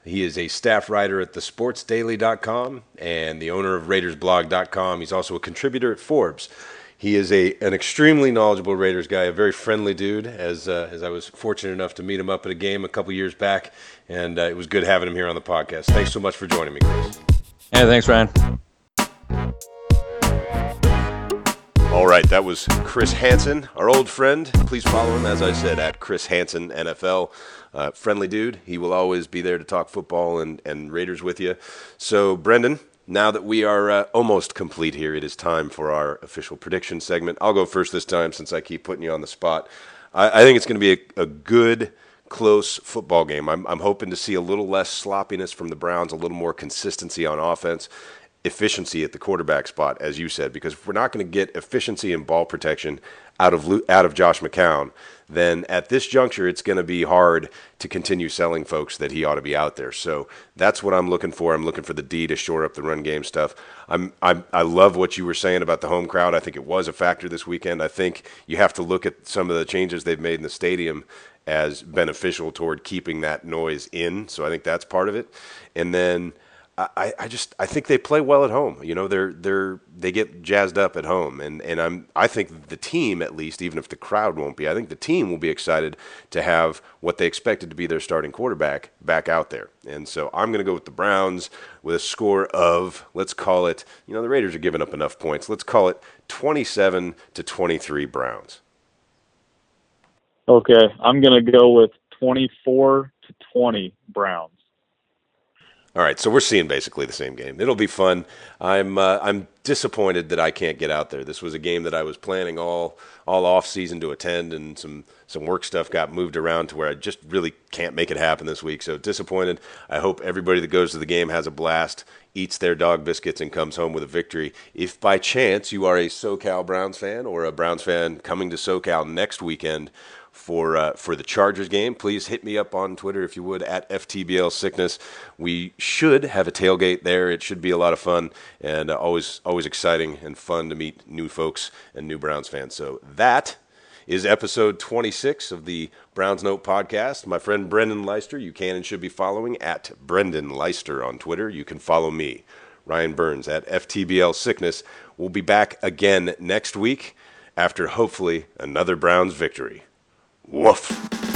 He is a staff writer at thesportsdaily.com and the owner of RaidersBlog.com. He's also a contributor at Forbes. He is a an extremely knowledgeable Raiders guy, a very friendly dude. As uh, as I was fortunate enough to meet him up at a game a couple years back, and uh, it was good having him here on the podcast. Thanks so much for joining me, Chris. Yeah, thanks, Ryan. All right, that was Chris Hansen, our old friend. Please follow him, as I said, at Chris Hansen NFL. Uh, friendly dude. He will always be there to talk football and, and Raiders with you. So, Brendan, now that we are uh, almost complete here, it is time for our official prediction segment. I'll go first this time since I keep putting you on the spot. I, I think it's going to be a, a good close football game. I'm, I'm hoping to see a little less sloppiness from the Browns, a little more consistency on offense, efficiency at the quarterback spot, as you said, because if we're not going to get efficiency and ball protection out of out of Josh McCown, then at this juncture, it's going to be hard to continue selling folks that he ought to be out there. So that's what I'm looking for. I'm looking for the D to shore up the run game stuff. I'm, I'm I love what you were saying about the home crowd. I think it was a factor this weekend. I think you have to look at some of the changes they've made in the stadium as beneficial toward keeping that noise in. So I think that's part of it. And then I, I just I think they play well at home. You know, they're they're they get jazzed up at home, and and I'm I think the team at least, even if the crowd won't be, I think the team will be excited to have what they expected to be their starting quarterback back out there. And so I'm going to go with the Browns with a score of let's call it. You know, the Raiders are giving up enough points. Let's call it 27 to 23 Browns. Okay, I'm going to go with 24 to 20 Browns. All right, so we're seeing basically the same game. It'll be fun. I'm uh, I'm disappointed that I can't get out there. This was a game that I was planning all all off season to attend, and some some work stuff got moved around to where I just really can't make it happen this week. So disappointed. I hope everybody that goes to the game has a blast, eats their dog biscuits, and comes home with a victory. If by chance you are a SoCal Browns fan or a Browns fan coming to SoCal next weekend for uh, for the Chargers game, please hit me up on Twitter if you would at FTBL Sickness. We should have a tailgate there. It should be a lot of fun and uh, always always exciting and fun to meet new folks and new Browns fans. So that is episode 26 of the Browns Note podcast. My friend Brendan Leister, you can and should be following at Brendan Leister on Twitter. You can follow me, Ryan Burns, at FTBL Sickness. We'll be back again next week after hopefully another Browns victory. Woof.